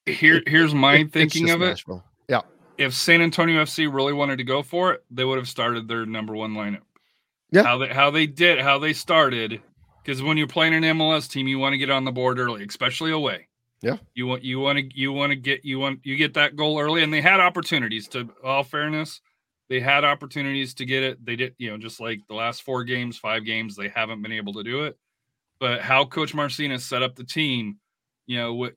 here here's my it- thinking of it. Nashville. Yeah, If San Antonio FC really wanted to go for it, they would have started their number one lineup. Yeah. How they how they did how they started because when you're playing an MLS team, you want to get on the board early, especially away. Yeah. You want you want to you want to get you want you get that goal early, and they had opportunities. To all fairness, they had opportunities to get it. They did, you know, just like the last four games, five games, they haven't been able to do it. But how Coach Marcinez set up the team, you know, what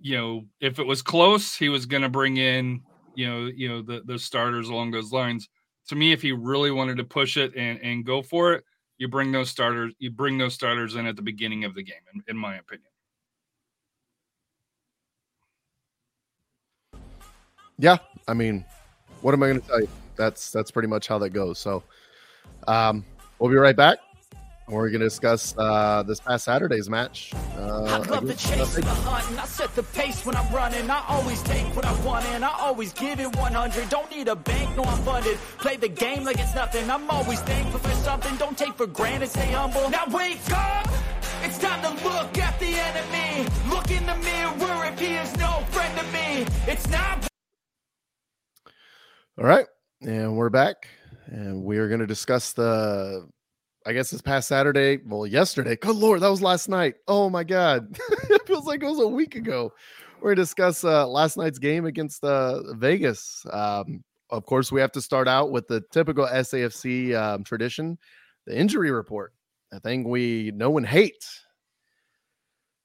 you know, if it was close, he was going to bring in, you know, you know the the starters along those lines. To me, if he really wanted to push it and and go for it, you bring those starters, you bring those starters in at the beginning of the game, in, in my opinion. Yeah, I mean, what am I going to tell you? That's that's pretty much how that goes. So, um, we'll be right back. We're going to discuss uh, this past Saturday's match. I Uh, love the chase and the hunt, and I set the pace when I'm running. I always take what I want, and I always give it 100. Don't need a bank, no, I'm funded. Play the game like it's nothing. I'm always thankful for something. Don't take for granted, stay humble. Now wake up! It's time to look at the enemy. Look in the mirror if he is no friend to me. It's not. All right, and we're back, and we are going to discuss the. I guess this past Saturday, well, yesterday. Good lord, that was last night. Oh my god, <laughs> it feels like it was a week ago. We're to discuss uh, last night's game against uh, Vegas. Um, of course, we have to start out with the typical SAFC um, tradition, the injury report. A thing we know and hate.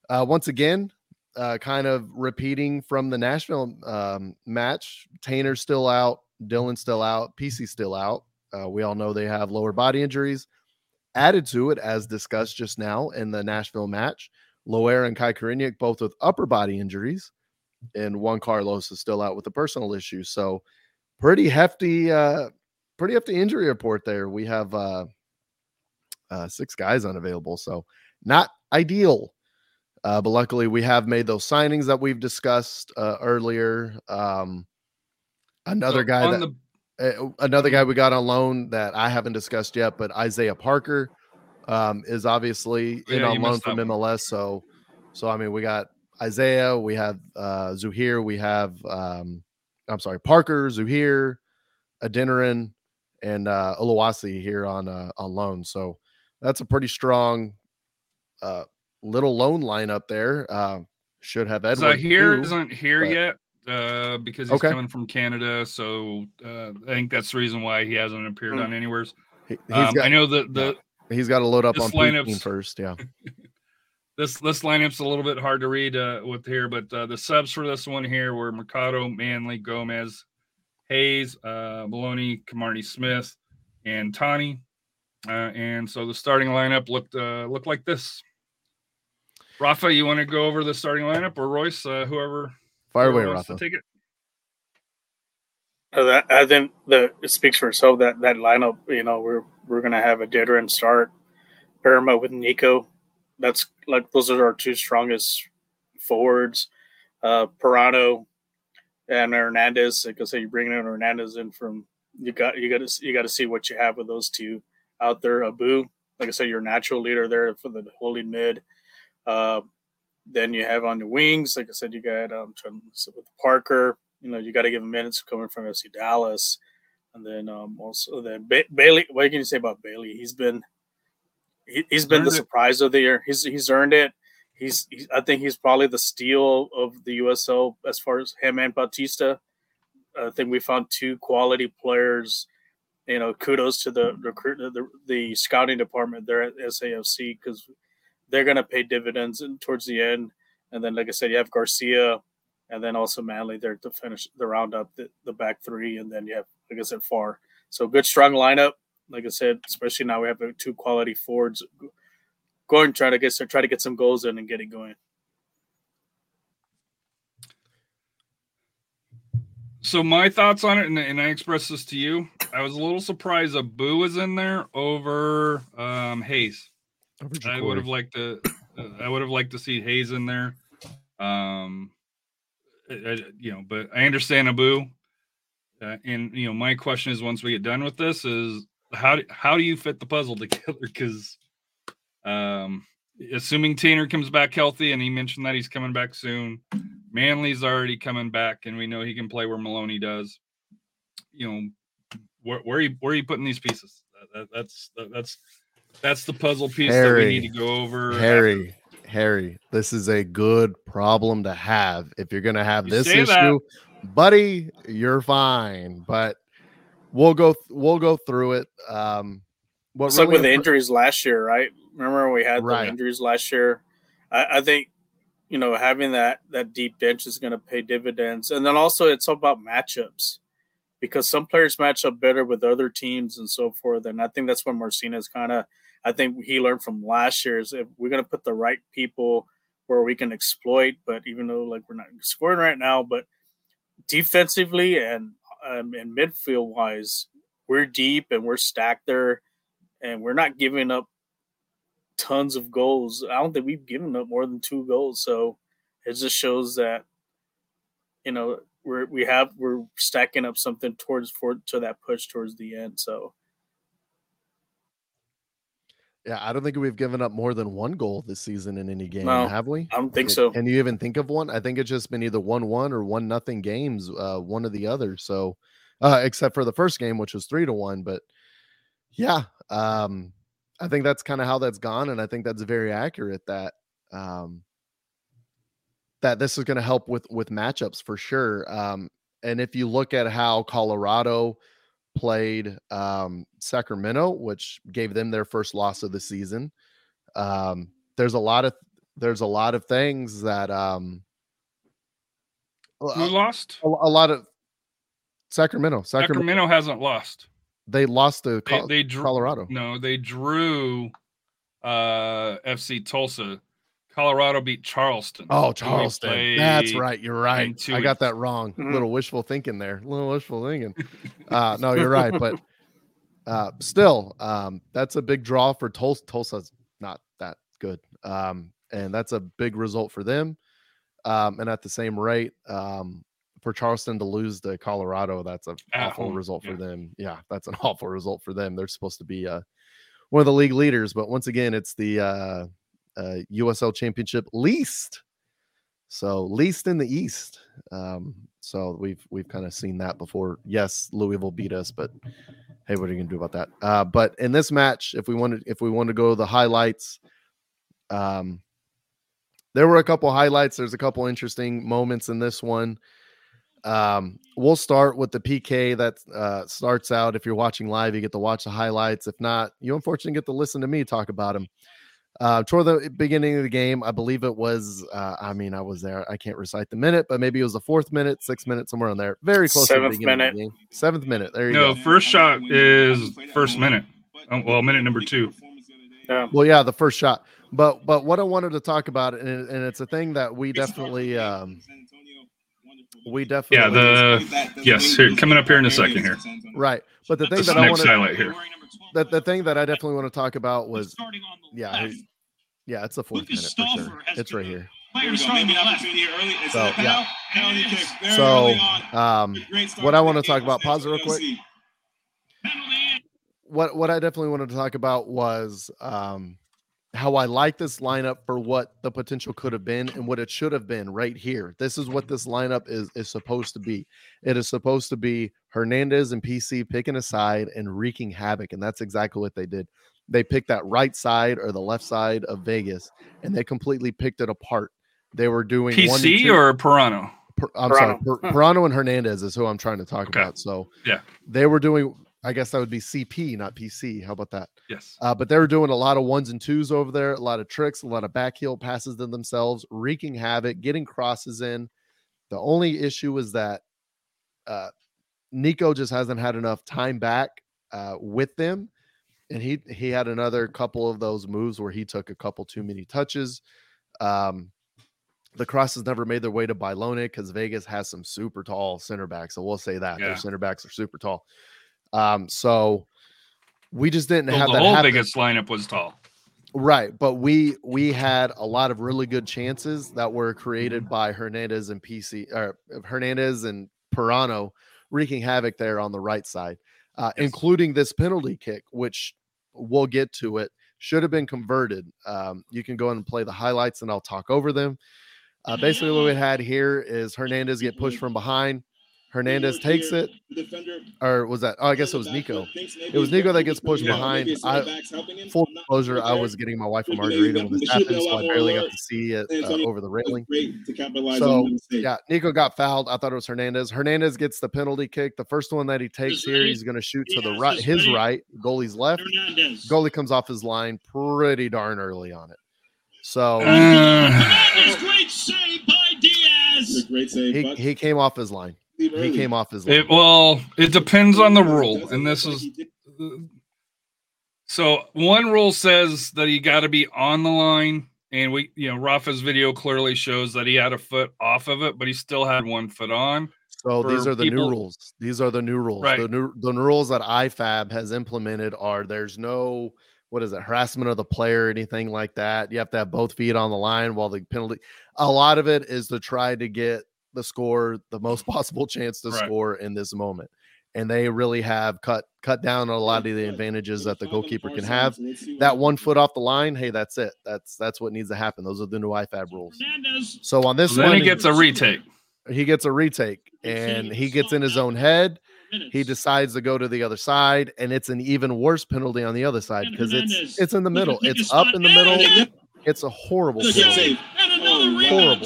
Uh, once again, uh, kind of repeating from the Nashville um, match. Tainer's still out, Dylan's still out, PC's still out. Uh, we all know they have lower body injuries. Added to it, as discussed just now in the Nashville match, Loer and Kai Koreniuk both with upper body injuries, and Juan Carlos is still out with a personal issue. So, pretty hefty, uh, pretty hefty injury report there. We have uh, uh, six guys unavailable, so not ideal. Uh, but luckily, we have made those signings that we've discussed uh, earlier. Um, another So guy on that the another guy we got on loan that I haven't discussed yet, but Isaiah Parker um, is obviously in on loan from. MLS. So, so I mean, we got Isaiah, we have uh, Zouhir, we have um, I'm sorry, Parker, Zouhir, Adeniran, and uh, Oluwaseyi here on uh, on loan. So that's a pretty strong uh, little loan lineup there. Uh, should have Edward. Zahir too. isn't here but- yet uh, because he's Okay. coming from Canada. So uh, I think that's the reason why he hasn't appeared Hmm. on anywheres. He, Um, got I know that the he's got to load up on lineup's- first. Yeah. <laughs> this this lineup's a little bit hard to read uh, with here, but uh, the subs for this one here were Mercado, Manley, Gomez, Hayes, uh, Maloney, Kimarni Smith, and Tani. Uh, and so the starting lineup looked uh, looked like this. Rafa, you want to go over the starting lineup, or Royce, uh, whoever? Fire away, whoever wants to Rafa. Take it. Uh, that, I think the it speaks for itself that that lineup. You know, we're we're gonna have a dead end start. Paramount with Nico. That's like those are our two strongest forwards. Uh, Pirano and Hernandez. Like I said, you bring in Hernandez in from you got you got to you got to see what you have with those two out there. Abu, like I said, your natural leader there for the holding mid. Uh, then you have on the wings, like I said, you got um with Parker. You know, you got to give him minutes coming from FC Dallas, and then um also then ba- Bailey. What can you say about Bailey? He's been he, he's been the it. surprise of the year. He's he's earned it. He's, he's I think he's probably the steal of the USL as far as him and Bautista. I think we found two quality players. You know, kudos to the recruit the, the scouting department there at SAFC because they're going to pay dividends towards the end. And then, like I said, you have Garcia, and then also Manley there to finish the roundup, the, the back three, and then you have, like I said, Farr. So good, strong lineup. Like I said, especially now we have two quality forwards going trying to get try to get some goals in and get it going. So my thoughts on it, and, and I expressed this to you. I was a little surprised Abu was in there over um, Hayes. I would have liked to. uh, I would have liked to see Hayes in there. Um, I- I- you know, but I understand Abu. Uh, and you know, my question is, once we get done with this, is how do, how do you fit the puzzle <laughs> together? Because, um, assuming Tanner comes back healthy, and he mentioned that he's coming back soon, Manley's already coming back, and we know he can play where Maloney does. You know, where where are you where are you putting these pieces? That, that, that's that, that's that's the puzzle piece that we need to go over. Harry, Harry, this is a good problem to have. If you're gonna have You this issue, that. buddy, you're fine. But we'll go we'll go through it. Um what It's like really with the injuries last year, right? Remember we had Right. the injuries last year? I, I think you know having that that deep bench is going to pay dividends, and then also it's all about matchups because some players match up better with other teams and so forth. And I think that's what Marcinez kind of I think he learned from last year is if we're going to put the right people where we can exploit, but even though like we're not scoring right now, but defensively and um, and midfield wise, we're deep and we're stacked there and we're not giving up tons of goals. I don't think we've given up more than two goals. So it just shows that you know we're we have we're stacking up something towards for to that push towards the end. So Yeah, I don't think we've given up more than one goal this season in any game, No, have we? I don't think so. Can you even think of one? I think it's just been either one one or one nothing games, uh, one or the other. So, uh, except for the first game, which was three to one. But yeah, um, I think that's kind of how that's gone, and I think that's very accurate. That um, that this is going to help with with matchups for sure. Um, and if you look at how Colorado played um, Sacramento, which gave them their first loss of the season, um, there's a lot of there's a lot of things that um Who lost? a- a lot of Sacramento, Sacramento, Sacramento hasn't lost. they lost to They, Col- they drew. Colorado. No, they drew uh FC Tulsa. Colorado beat Charleston. Oh, Charleston. That's right. You're right. two I got that wrong. Mhm. Little wishful thinking there. Little wishful thinking. <laughs> Uh, no, you're right. But uh, still, um, that's a big draw for Tulsa. Tulsa's not that good. Um, and that's a big result for them. Um, and at the same rate, um, for Charleston to lose to Colorado, that's an At awful home, result for yeah. them. Yeah, that's an <laughs> awful result for them. They're supposed to be uh, one of the league leaders, but once again, it's the uh, USL Championship least. So least in the East. Um, so we've we've kind of seen that before. Yes, Louisville beat us, but hey, what are you gonna do about that? Uh, but in this match, if we wanted if we want to go to the highlights, um, there were a couple highlights. There's a couple interesting moments in this one. Um, we'll start with the PK that uh, starts out. If you're watching live, you get to watch the highlights. If not, you unfortunately get to listen to me talk about them. Uh, toward the beginning of the game, I believe it was. Uh, I mean, I was there. I can't recite the minute, but maybe it was the fourth minute, sixth minute, somewhere on there. Very close Seventh to the beginning of minute. the game. Seventh minute. There you No, go. first shot is first minute. Oh, well, minute number two. Yeah. Well, yeah, the first shot. But but what I wanted to talk about, and, and it's a thing that we definitely um, we definitely Yeah, the yes, here coming up here in a second here. right. But the thing This that I next wanted highlight here. the, the thing that I definitely want to talk about was starting on yeah, left. he- yeah, it's the fourth minute Lucas for sure. Has It's right here. Player starting on the left. So, yeah. Penalty kick. Very So um, Good great start what I want to talk about, pause it real quick. What what I definitely wanted to talk about was um, how I like this lineup for what the potential could have been and what it should have been right here. This is what this lineup is is supposed to be. It is supposed to be Hernandez and PC picking a side and wreaking havoc, and that's exactly what they did. They picked that right side or the left side of Vegas, and they completely picked it apart. They were doing one PC two- or Pirano? Per, I'm sorry, Pirano. per, Pirano and Hernandez is who I'm trying to talk Okay. about. So Yeah. they were doing. I guess that would be CP, not PC. How about that? Yes. Uh, but they were doing a lot of ones and twos over there, a lot of tricks, a lot of backheel passes to themselves, wreaking havoc, getting crosses in. The only issue is that uh, Nico just hasn't had enough time back uh, with them, and he he had another couple of those moves where he took a couple too many touches. Um, the crosses never made their way to Bailone because Vegas has some super tall center backs. So we'll say that Yeah. their center backs are super tall. Um, so we just didn't Well, have the that whole happen. biggest lineup was tall. Right, but we we had a lot of really good chances that were created by Hernandez and PC or Hernandez and Pirano wreaking havoc there on the right side, uh, Yes. including this penalty kick, which we'll get to it. Should have been converted. Um, you can go and play the highlights, and I'll talk over them. Uh, basically, what we <laughs> had here is Hernandez get pushed from behind. Hernandez takes it, or was that? Oh, I guess it was Nico. It was Nico that gets pushed behind. I, full disclosure, I was getting my wife a margarita when this happened, so I barely got to see it uh, over the railing. Great to capitalize So, on the mistake. Yeah, Nico got fouled. I thought it was Hernandez. Hernandez gets the penalty kick. The first one that he takes here, he's going to shoot to the right, his right, goalie's left. Goalie comes off his line pretty darn early on it. So Uh, Hernandez, great save by Diaz. great save. he, he came off his line. Leave He came off his it, well, it depends on the rule, and this is so one rule says that he got to be on the line, and we, you know, Rafa's video clearly shows that he had a foot off of it, but he still had one foot on. So these are the people- new rules. These are the new rules. Right. The new the new rules that IFAB has implemented are there's no what is it harassment of the player or anything like that. You have to have both feet on the line while the penalty. A lot of it is to try to get the score the most <laughs> possible chance to Right. score in this moment, and they really have cut cut down on a lot of the advantages that the goalkeeper can have. That one foot off the line, hey, that's it. That's that's what needs to happen. Those are the new IFAB rules. So on this then one, he gets a retake. he gets a retake and he gets in his own head he decides to go to the other side and it's an even worse penalty on the other side because it's it's in the middle it's up in the middle it's a horrible penalty save. And another rebound horrible.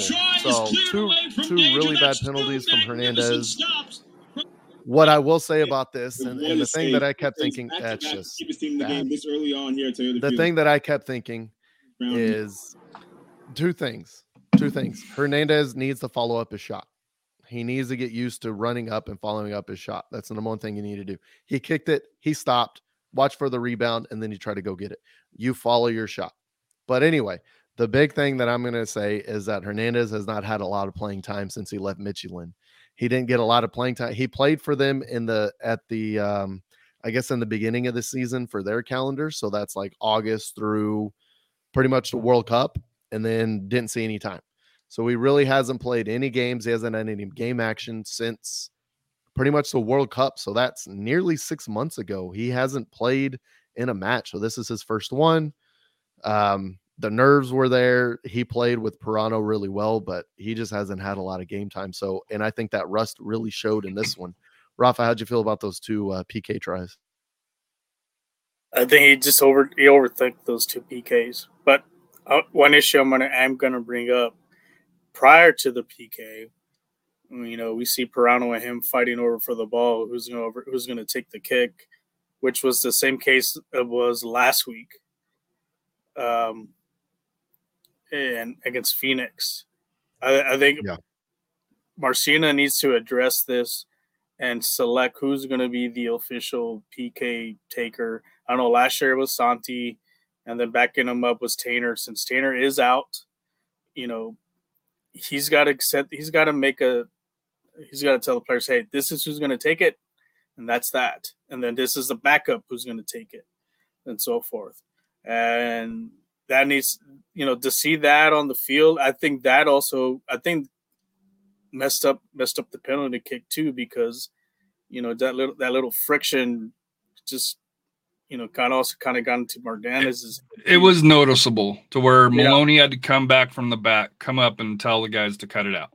So, two- two really bad penalties from Hernandez. what i will say about this and, and the thing that i kept thinking that's just keep his team in the bad. game this early on here to the thing that i kept thinking is two things two things. Hernandez needs to follow up his shot. He needs to get used to running up and following up his shot. That's the number one thing you need to do. He kicked it he stopped watch for the rebound and then you try to go get it. You follow your shot. But anyway the big thing that i'm going to say is that hernandez has not had a lot of playing time since he left michelin he didn't get a lot of playing time he played for them in the at the um i guess in the beginning of the season for their calendar so that's like august through pretty much the world cup and then didn't see any time so he really hasn't played any games. He hasn't had any game action since pretty much the World Cup. So that's nearly six months ago. He hasn't played in a match. So this is his first one. Um, the nerves were there. He played with Pirano really well, but he just hasn't had a lot of game time. So, and I think that rust really showed in this one. Rafa, how'd you feel about those two uh, PK tries? I think he just over he overthink those two PKs. But uh, one issue I'm gonna I'm gonna bring up prior to the PK, you know, we see Pirano and him fighting over for the ball. Who's gonna over, who's gonna take the kick, which was the same case it was last week. Um, and against Phoenix. I, I think Yeah. Marcina needs to address this and select who's going to be the official PK taker. I don't know. Last year it was Santi, and then backing him up was Tanner. Since Tanner is out, you know, he's got to accept. He's got to make a. He's got to tell the players, "Hey, this is who's going to take it, and that's that." And then this is the backup who's going to take it, and so forth. And that needs, you know, to see that on the field. I think that also. I think messed up messed up the penalty kick too because you know that little that little friction just you know kind of also kind of got into Martinez's It was noticeable to where Yeah. Maloney had to come back from the back, come up and tell the guys to cut it out.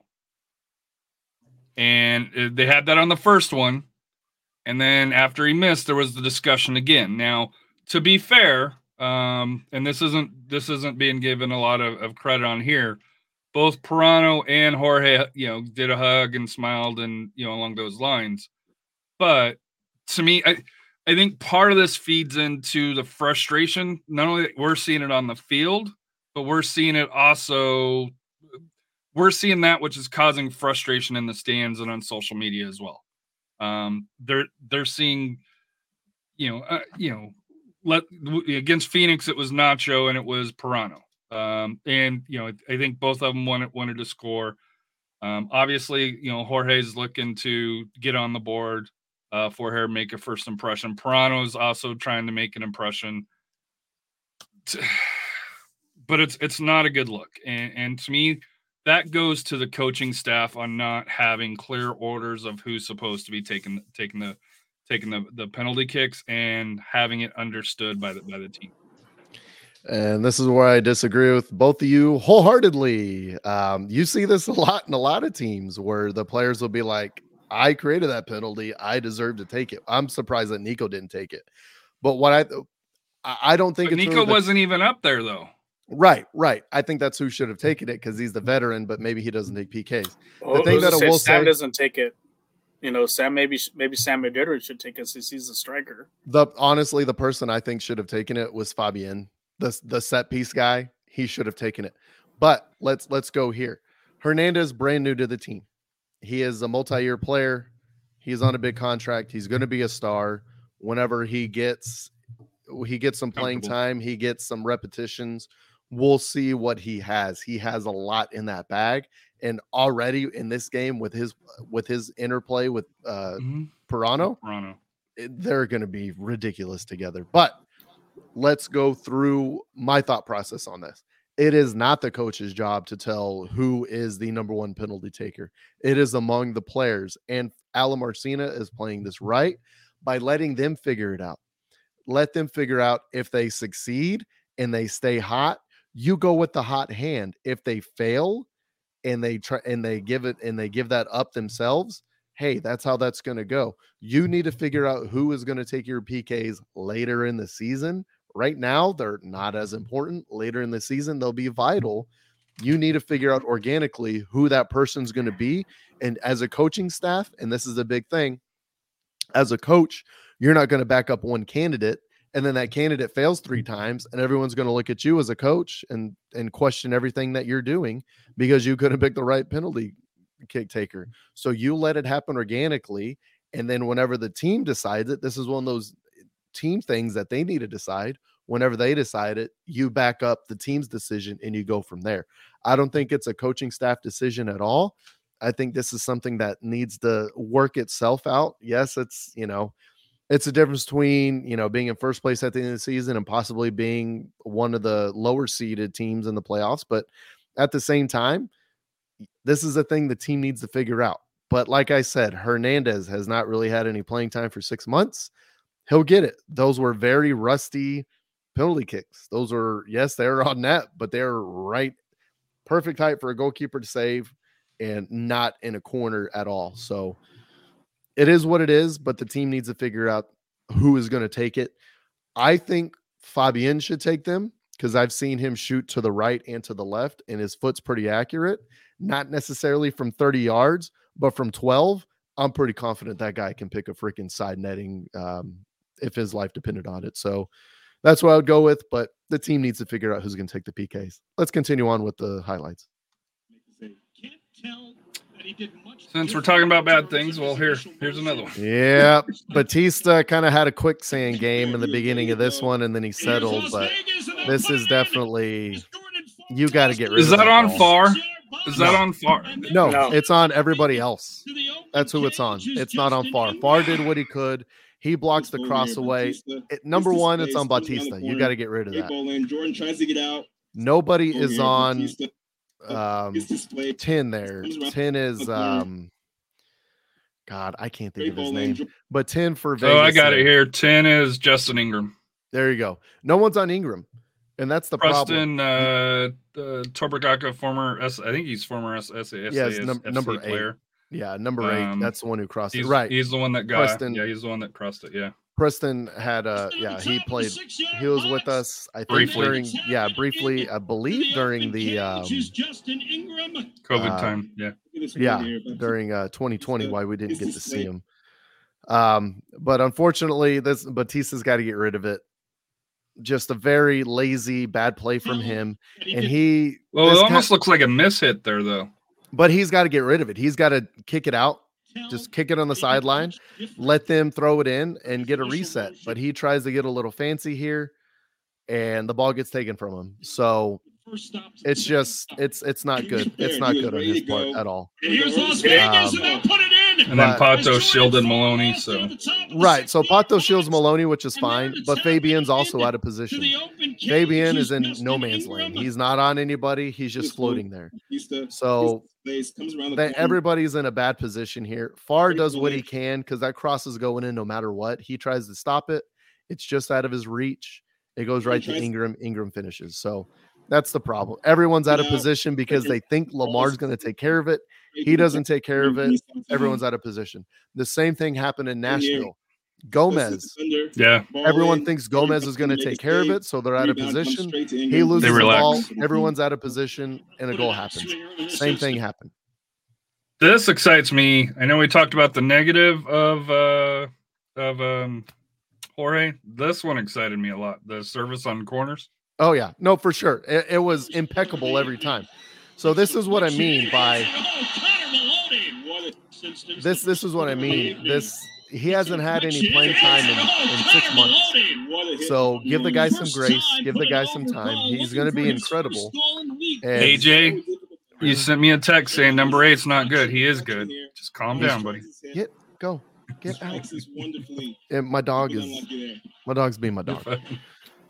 And uh, they had that on the first one. And then after he missed, there was the discussion again. Now, to be fair, um, and this isn't this isn't being given a lot of, of credit on here. Both Pirano and Jorge, you know, did a hug and smiled and you know along those lines. But to me, I, I think part of this feeds into the frustration. Not only we're seeing it on the field, but we're seeing it also. We're seeing that which is causing frustration in the stands and on social media as well. Um, they're they're seeing, you know, uh, you know, let against Phoenix it was Nacho and it was Pirano, um, and you know I think both of them wanted wanted to score. Um, obviously, you know Jorge's looking to get on the board uh, for her, make a first impression. Pirano's also trying to make an impression, <sighs> but it's it's not a good look. And, and to me, that goes to the coaching staff on not having clear orders of who's supposed to be taking taking the taking the, the penalty kicks and having it understood by the by the team. And this is where I disagree with both of you wholeheartedly. Um, you see this a lot in a lot of teams where the players will be like, I created that penalty. I deserve to take it. I'm surprised that Nico didn't take it. But what I I I don't think it's Nico really the- wasn't even up there though. right, right. I think that's who should have taken it because he's the veteran, but maybe he doesn't take PKs. Oh, thing that I say will Sam say- doesn't take it. You know, Sam maybe maybe Sam Medeiros should take it since he's a striker. The honestly, the person I think should have taken it was Fabian, the the set piece guy. He should have taken it. But let's let's go here. Hernandez brand new to the team. He is a multi-year player. He's on a big contract. He's going to be a star whenever he gets he gets some playing time, he gets some repetitions. We'll see what he has. He has a lot in that bag and already in this game with his with his interplay with uh Mhm. Pirano, Toronto. it- they're going to be ridiculous together. But let's go through my thought process on this. It is not the coach's job to tell who is the number one penalty taker. It is among the players. And Alen Marcina is playing this right by letting them figure it out. Let them figure out if they succeed and they stay hot. You go with the hot hand. If they fail and they try and they give it and they give that up themselves, hey, that's how that's going to go. You need to figure out who is going to take your PKs later in the season. Right now, they're not as important. Later in the season, they'll be vital. You need to figure out organically who that person's going to be. And as a coaching staff, and this is a big thing, as a coach, you're not going to back up one candidate and then that candidate fails three times and everyone's going to look at you as a coach and and question everything that you're doing because you couldn't pick the right penalty kick taker. So you let it happen organically. And then whenever the team decides it, this is one of those eh, team things that they need to decide. Whenever they decide it, you back up the team's decision and you go from there. I don't think it's a coaching staff decision at all. I think this is something that needs to work itself out. Yes, it's, you know, it's a difference between, you know, being in first place at the end of the season and possibly being one of the lower seeded teams in the playoffs. But at the same time, this is a thing the team needs to figure out. But like I said, Hernandez has not really had any playing time for six months. He'll get it. Those were very rusty penalty kicks. Those are, yes, they're on net, but they're right, perfect height for a goalkeeper to save and not in a corner at all. So it is what it is, but the team needs to figure out who is going to take it. I think Fabian should take them because I've seen him shoot to the right and to the left, and his foot's pretty accurate. Not necessarily from 30 yards, but from 12. I'm pretty confident that guy can pick a freaking side netting um, if his life depended on it. So That's what I would go with. But the team needs to figure out who's going to take the PKs. Let's continue on with the highlights. Since we're talking about bad things, well, here, here's another one. Yeah, Batista kind of had a quicksand game in the beginning of this one, and then he settled. But this is definitely you got to get rid Is of that on ball. Farr? Is that on Farr? No, No. it's on everybody else. That's who it's on. It's not on Farr. Farr did what he could. He blocks the cross away. It, number one, it's on Batista. You got to get rid of that. Jordan tries to get out. Nobody is on Batista um, gets displayed. 10 there. Comes 10 is, um, God, I can't think Great of his name, lane. but 10 for Vegas. Oh, I got it here. 10 is Justin Ingram. There you go. No one's on Ingram. And that's the problem. Preston uh, uh former S I think he's former S S S Yes, num- number eight. Yeah, number eight. Um, That's the one who crossed He's it. Right. He's the one that got Preston- yeah, he's the one that crossed it. Yeah. Preston had uh yeah, he played he was with us, I think Briefly. during yeah, briefly, I believe during the um COVID Uh, time. Yeah. Look at this yeah during uh 2020 why we didn't get to see him um but unfortunately this batista's got to get rid of it just a very lazy bad play from him and he Well, it ki- almost looks like a miss hit there though. but he's got to get rid of it he's got to kick it out just kick it on the sideline let them throw it in and get a reset but he tries to get a little fancy here and the ball gets taken from him. So it's just it's it's not good. it's not good on his part at all. And here's Las Vegas, and they'll put it in. And then Pato shielded Maloney, so right so pato shields maloney which is fine but fabian's also out of position Fabian is in no man's land. He's not on anybody. He's just floating there. So gets displaced, comes around the they, corner. everybody's in a bad position here. Farr does what he can because that cross is going in no matter what. He tries to stop it. It's just out of his reach. It goes right to Ingram. Ingram finishes. So that's the problem. Everyone's out of position because they think Lamar's going to take care of it. Great He doesn't take care of it. Everyone's out of position. The same thing happened in Nashville. Gomez. Yeah. Everyone thinks Gomez is going to take care of it, so they're out of position. He loses the ball. Everyone's out of position, and a goal happens. Same thing happened. This excites me. I know we talked about the negative of uh of um Jorge. This one excited me a lot. The service on corners. Oh yeah, no, for sure. It, it was impeccable every time. So this is what I mean by this. This is what I mean. This he hasn't had any playing time in, in six months. So give the guy some grace. Give the guy some time. He's going to be incredible. And AJ, You sent me a text saying number eight's not good. He is good. Just calm down, buddy. Get go, get out. Wonderfully. <laughs> And my dog is Unlucky there. my dog's being my dog.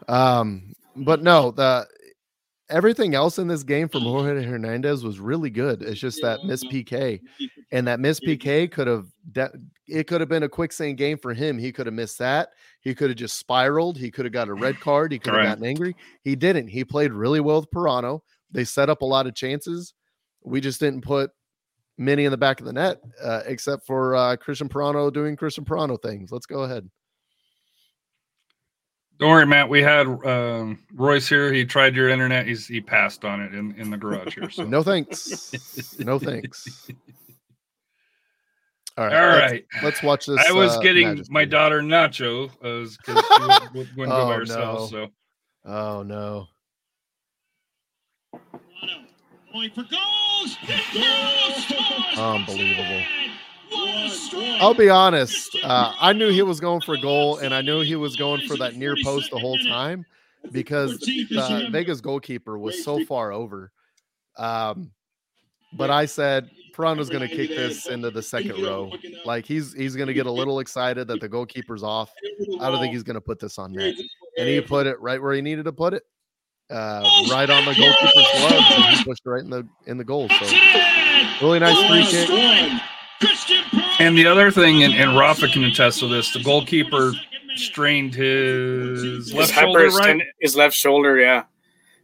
Um, but no, the everything else in this game from Jorge Hernandez was really good. It's just that miss PK, <laughs> and that miss PK could have de- it could have been a quicksand game for him. He could have missed that. He could have just spiraled. He could have got a red card. He could have Right. gotten angry. He didn't. He played really well with Pirano. They set up a lot of chances. We just didn't put many in the back of the net, uh, except for uh, Christian Pirano doing Christian Pirano things. Let's go ahead. Don't worry, Matt. We had um, Royce here. He tried your internet. He's he passed on it in, in the garage here. So <laughs> No thanks. no thanks. <laughs> All right. All right. let's- Let's, watch this. I was uh, getting Majesty. my daughter Nacho because she wouldn't, wouldn't go <laughs> Oh, by herself. no. So Oh no. Going for goals. Goals! Unbelievable. I'll be honest. Uh, I knew he was going for goal, and I knew he was going for that near post the whole time because the Vegas goalkeeper was so far over. Um, but I said Pirano's going to kick this into the second row. Like he's he's going to get a little excited that the goalkeeper's off. I don't think he's going to put this on net. And he put it right where he needed to put it, uh, right on the goalkeeper's glove. He pushed right in the in the goal. So really nice free kick. And the other thing, and, and Rafa can attest to this, the goalkeeper strained his His left shoulder, right? his left shoulder, yeah.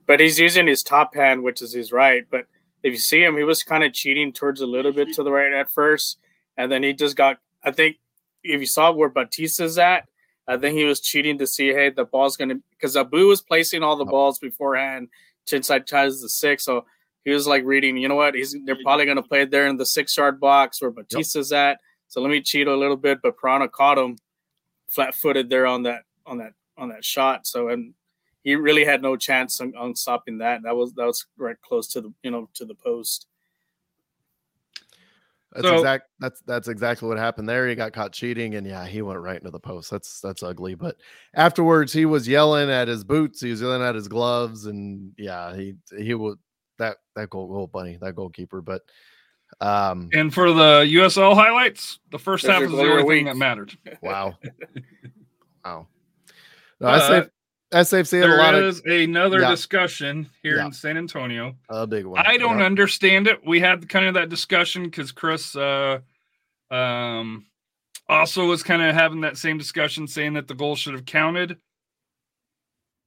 But he's using his top hand, which is his right. But if you see him, he was kind of cheating towards a little bit to the right at first, and then he just got. I think if you saw where Batista's at, I think he was cheating to see, hey, the ball's gonna because Abu was placing all the oh. balls beforehand to inside ties the six, so he was like reading. You know what? He's they're probably gonna play there in the six yard box where Batista's at. So let me cheat a little bit, but Prana caught him flat footed there on that on that on that shot. So and he really had no chance on, on stopping that. That was that was right close to the you know to the post. That's So- exact. That's that's exactly what happened there. He got caught cheating, and yeah, he went right into the post. That's that's ugly. But afterwards, he was yelling at his boots. He was yelling at his gloves, and yeah, he he would that that goal goal bunny that goalkeeper. But um, And for the USL highlights, the first half is the only thing that mattered. wow, <laughs> wow. No, Uh, SF, SFC had a lot There of another Yeah. discussion here Yeah. in San Antonio. a big one. I don't Yep. understand it. We had kind of that discussion because Chris uh, um, also was kind of having that same discussion, saying that the goal should have counted.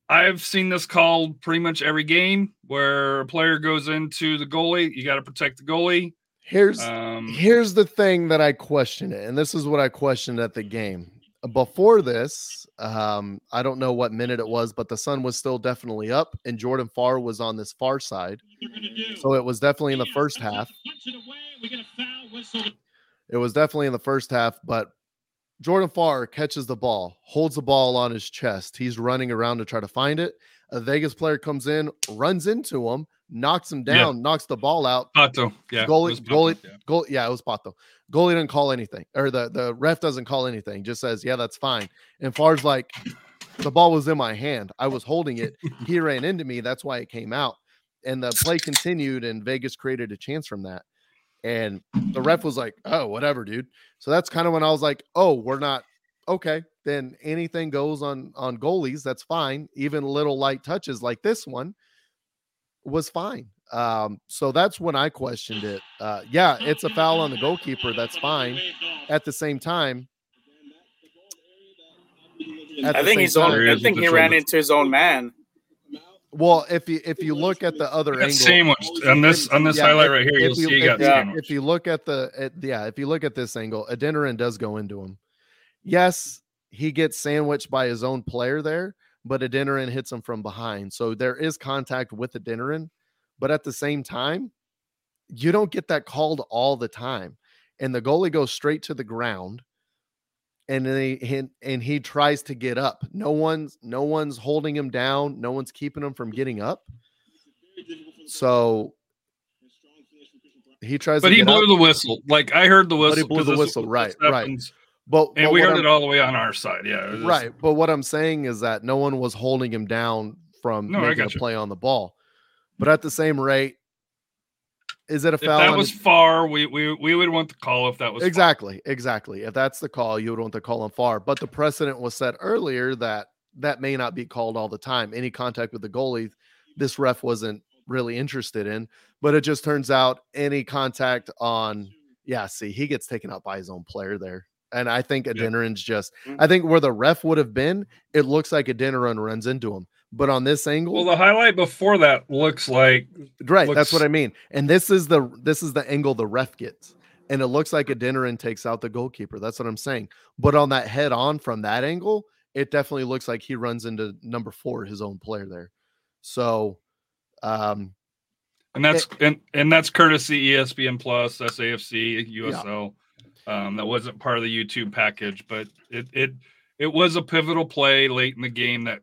I've seen this called pretty much every game where a player goes into the goalie. You got to protect the goalie. Here's Um, Here's the thing that I question it, and this is what I questioned at the game. Before this, um, I don't know what minute it was, but the sun was still definitely up, and Jordan Farr was on this far side. So it was definitely in the first half. It was definitely in the first half, but Jordan Farr catches the ball, holds the ball on his chest. He's running around to try to find it. A Vegas player comes in, runs into him, knocks him Yeah. down, knocks the ball out. Pato, yeah, it Goalie- was Pato, goalie- yeah. Goal, yeah, it was Pato. Goalie didn't call anything, or the the ref doesn't call anything. Just says, "Yeah, that's fine." And Farr's like, "The ball was in my hand. I was holding it. He <laughs> ran into me. That's why it came out." And the play continued, and Vegas created a chance from that. And the ref was like, "Oh, whatever, dude." So that's kind of when I was like, "Oh, we're not okay." Then anything goes on on goalies. That's fine. Even little light touches like this one was fine. Um, so that's when I questioned it. Uh, yeah, it's a foul on the goalkeeper. That's fine. At the same time, at I think he's on. I think he ran into his own man. well, if you if you look at the other angle, sandwiched on this on this Yeah, highlight right here. if You'll you- see he got you- sandwiched. if you look at the at, yeah, if you look at this angle, Adeniran does go into him. Yes, he gets sandwiched by his own player there, but Adeniran hits him from behind. So there is contact with Adeniran, but at the same time, you don't get that called all the time. And the goalie goes straight to the ground. And then he, he and he tries to get up. No one's no one's holding him down. No one's keeping him from getting up. So he tries But he blew up, the whistle. Like I heard the whistle. he whistle. blew the whistle, right, right. happens. But, And but we heard I'm- it all the way on our side. Yeah. was- right. But what I'm saying is that no one was holding him down from No, making a play on the ball. But at the same rate, is it a If foul? that was Farr, we, we we would want the call if that was Farr. exactly, exactly. If that's the call, you would want the call on Farr. But the precedent was set earlier that that may not be called all the time. Any contact with the goalie, this ref wasn't really interested in. But it just turns out any contact on, yeah, see, he gets taken out by his own player there. And I think Adeniran's just. I think where the ref would have been, it looks like Adeniran runs into him. But on this angle, Well, the highlight before that looks like right, that's what I mean. And this is the this is the angle the ref gets. And it looks like Adeniran takes out the goalkeeper. That's what I'm saying. But on that head on from that angle, it definitely looks like he runs into number four, his own player there. So um and that's and, and that's courtesy ESPN Plus, SAFC, USL. Um, that wasn't part of the YouTube package, but it it it was a pivotal play late in the game that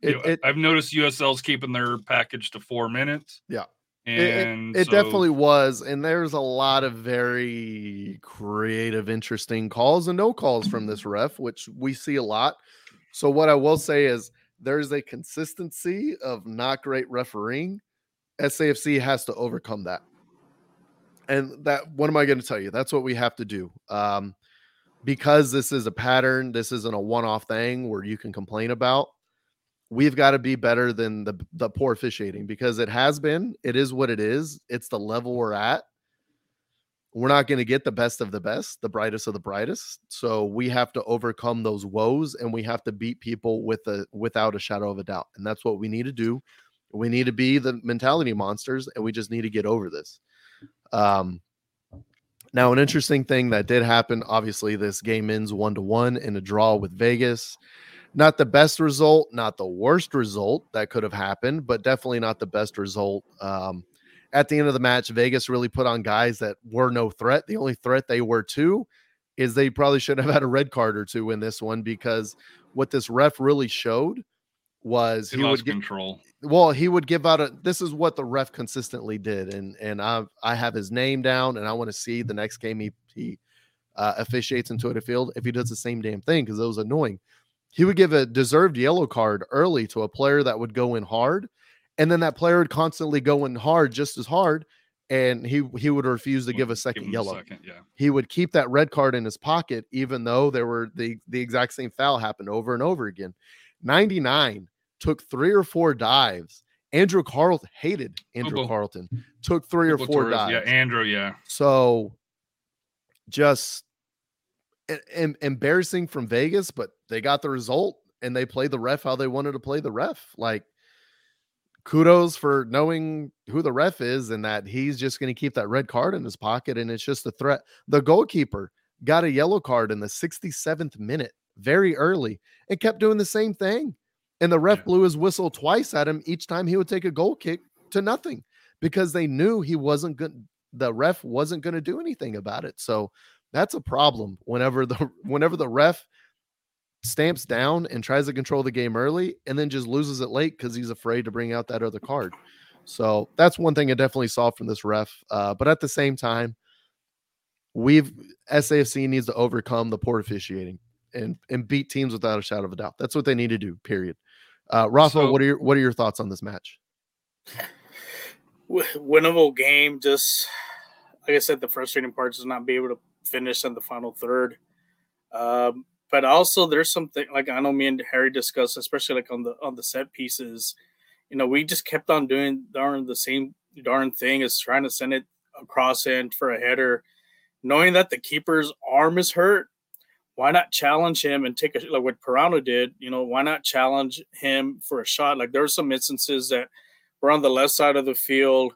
it, know, it, I've noticed USL's keeping their package to four minutes. Yeah. it, it- And it so- definitely was. And there's a lot of very creative, interesting calls and no calls from this ref, which we see a lot. So, what I will say is there's a consistency of not great refereeing. SAFC has to overcome that. And that, what am I going to tell you? That's what we have to do. Um, because this is a pattern, this isn't a one off thing where you can complain about we've got to be better than the the poor officiating because it has been it is what it is it's the level we're at we're not going to get the best of the best the brightest of the brightest so we have to overcome those woes and we have to beat people with a without a shadow of a doubt and that's what we need to do we need to be the mentality monsters and we just need to get over this um now an interesting thing that did happen obviously this game ends one to one in a draw with vegas not the best result, not the worst result that could have happened, but definitely not the best result. Um, at the end of the match, Vegas really put on guys that were no threat. The only threat they were to is they probably should have had a red card or two in this one because what this ref really showed was He, he lost would get control. Well he would give out a this is what the ref consistently did and and i i have his name down and i want to see the next game he he uh, officiates into a field if he does the same damn thing because it was annoying. He would give a deserved yellow card early to a player that would go in hard and then that player would constantly go in hard just as hard and he he would refuse to give a second a yellow. second, yeah. he would keep that red card in his pocket even though there were the the exact same foul happened over and over again. 99 took three or four dives andrew carlton hated andrew Boo-boo. carlton took three or four dives Yeah, Andrew, yeah. so just em- embarrassing from vegas but they got the result and they played the ref how they wanted to play the ref like kudos for knowing who the ref is and that he's just going to keep that red card in his pocket and it's just a threat. The goalkeeper got a yellow card in the 67th minute very early and kept doing the same thing. And the ref Yeah. blew his whistle twice at him each time he would take a goal kick to nothing because they knew he wasn't good the ref wasn't going to do anything about it. So that's a problem whenever the <laughs> whenever the ref stamps down and tries to control the game early and then just loses it late because he's afraid to bring out that other card. So that's one thing I definitely saw from this ref. Uh, but at the same time, we've SAFC needs to overcome the poor officiating and and beat teams without a shadow of a doubt. That's what they need to do. Period. Uh, Rafa, So- what are your what are your thoughts on this match? winnable game. Just like I said, the frustrating part is not be able to finish in the final third. Um, but also, there's something like I know me and Harry discussed, especially like on the on the set pieces. You know, we just kept on doing darn the same darn thing as trying to send it across end for a header, knowing that the keeper's arm is hurt. Why not challenge him and take a like what Pirano did? You know, why not challenge him for a shot? Like there are some instances that we're on the left side of the field,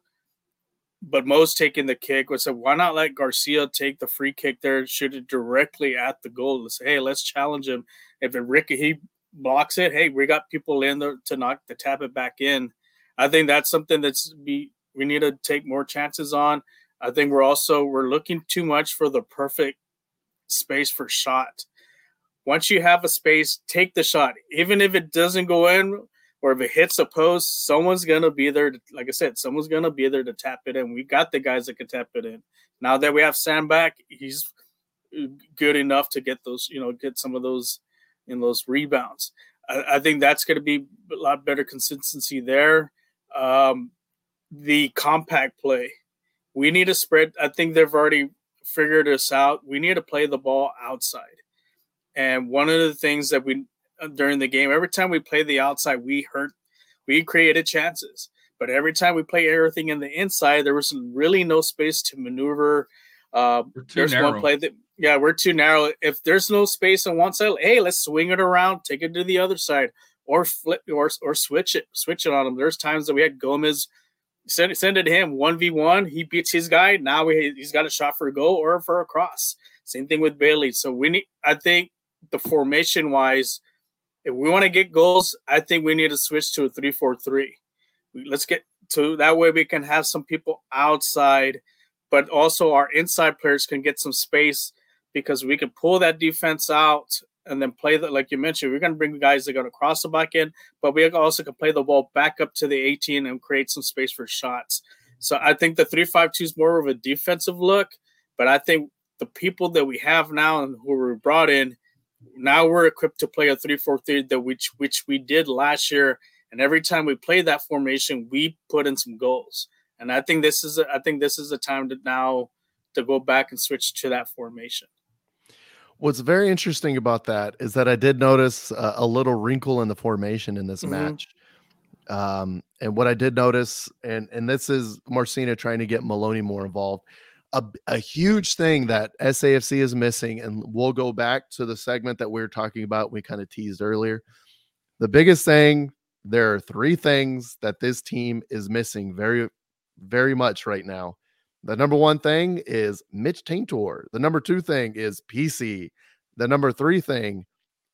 but Mo's taking the kick. We said, why not let Garcia take the free kick there, shoot it directly at the goal? Let's say, hey, let's challenge him. If it Ricky he blocks it, hey, we got people in there to knock to tap it back in. I think that's something that's be we need to take more chances on. I think we're also we're looking too much for the perfect space for shot. Once you have a space, take the shot. Even if it doesn't go in, or if it hits a post, someone's gonna be there. To, like I said, someone's gonna be there to tap it in. We got the guys that can tap it in. Now that we have Sam back, he's good enough to get those, you know, get some of those in those rebounds. I, I think that's going to be a lot better consistency there. Um, the compact play, we need to spread. I think they've already figured this out. We need to play the ball outside. And one of the things that we uh, during the game, every time we play the outside, we hurt, we created chances. But every time we play everything in the inside, there was really no space to maneuver. Uh, there's narrow. one play that yeah, we're too narrow. If there's no space on one side, hey, let's swing it around, take it to the other side, or flip or or switch it, switch it on them. There's times that we had Gomez send it, send it to him one v one. He beats his guy. Now we, he's got a shot for a goal or for a cross. Same thing with Bailey. So we need. I think the formation wise, if we want to get goals, I think we need to switch to a three four three. Let's get to that way we can have some people outside, but also our inside players can get some space because we can pull that defense out and then play that like you mentioned we're going to bring the guys that are going to cross the back end but we also can play the ball back up to the 18 and create some space for shots. So i think the 352 is more of a defensive look but i think the people that we have now and who were brought in now we're equipped to play a 3-4-3 that which which we did last year and every time we play that formation we put in some goals. And i think this is a, i think this is the time to now to go back and switch to that formation What's very interesting about that is that I did notice a, a little wrinkle in the formation in this Mhm. match. Um, and what I did notice, and and this is Marcina trying to get Maloney more involved. A, a huge thing that SAFC is missing, and we'll go back to the segment that we were talking about. We kind of teased earlier. The biggest thing, there are three things that this team is missing very, very much right now. The number one thing is Mitch Taintor. The number two thing is PC. The number three thing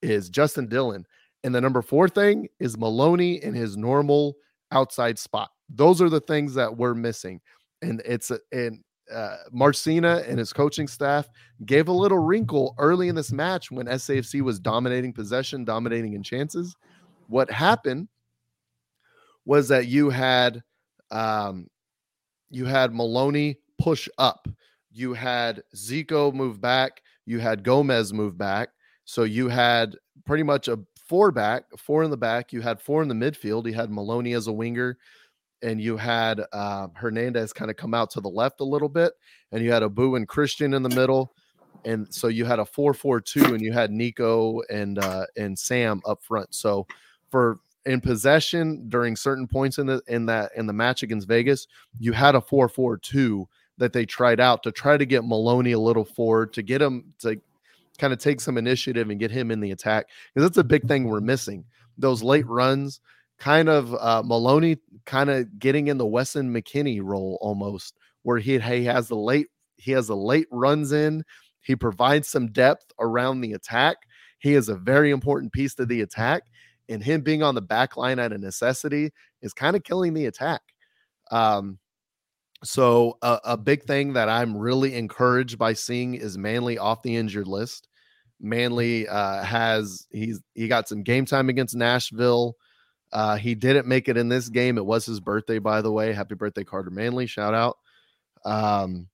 is Justin Dillon. And the number four thing is Maloney in his normal outside spot. Those are the things that we're missing. And it's and uh, Marcina and his coaching staff gave a little wrinkle early in this match when SAFC was dominating possession, dominating in chances. What happened was that you had um, you had Maloney push up, you had Zico move back, you had Gomez move back, so you had pretty much a four back, four in the back. You had four in the midfield. You had Maloney as a winger, and you had uh, Hernandez kind of come out to the left a little bit, and you had Abu and Christian in the middle, and so you had a four-four-two, and you had Nico and uh, and Sam up front. So for in possession during certain points in the in that in the match against Vegas, you had a four-four-two that they tried out to try to get Maloney a little forward to get him to kind of take some initiative and get him in the attack because that's a big thing we're missing. Those late runs, kind of uh, Maloney, kind of getting in the Weston McKennie role almost, where he he has the late he has the late runs in. He provides some depth around the attack. He is a very important piece to the attack, and him being on the back line at a necessity is kind of killing the attack. Um, so a, a, big thing that I'm really encouraged by seeing is Manley off the injured list. Manley uh, has he's he got some game time against Nashville. Uh, he didn't make it in this game. It was his birthday, by the way. Happy birthday, Carter Manley! Shout out. Um,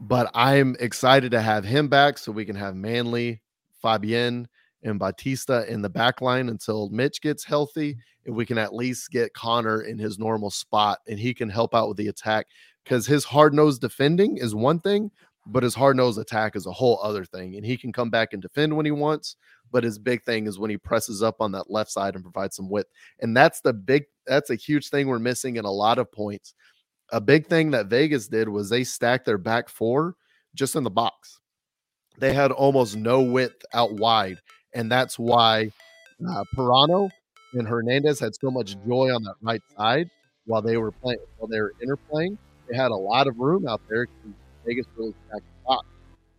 but I'm excited to have him back so we can have Manley, Fabien, and Batista in the back line until Mitch gets healthy, and we can at least get Connor in his normal spot and he can help out with the attack because his hard nosed defending is one thing, but his hard nosed attack is a whole other thing. And he can come back and defend when he wants, but his big thing is when he presses up on that left side and provides some width. And that's the big, that's a huge thing we're missing in a lot of points. A big thing that Vegas did was they stacked their back four just in the box. They had almost no width out wide and that's why uh, Pirano and Hernandez had so much joy on that right side while they were playing while they were interplaying. They had a lot of room out there. Vegas really stacked the box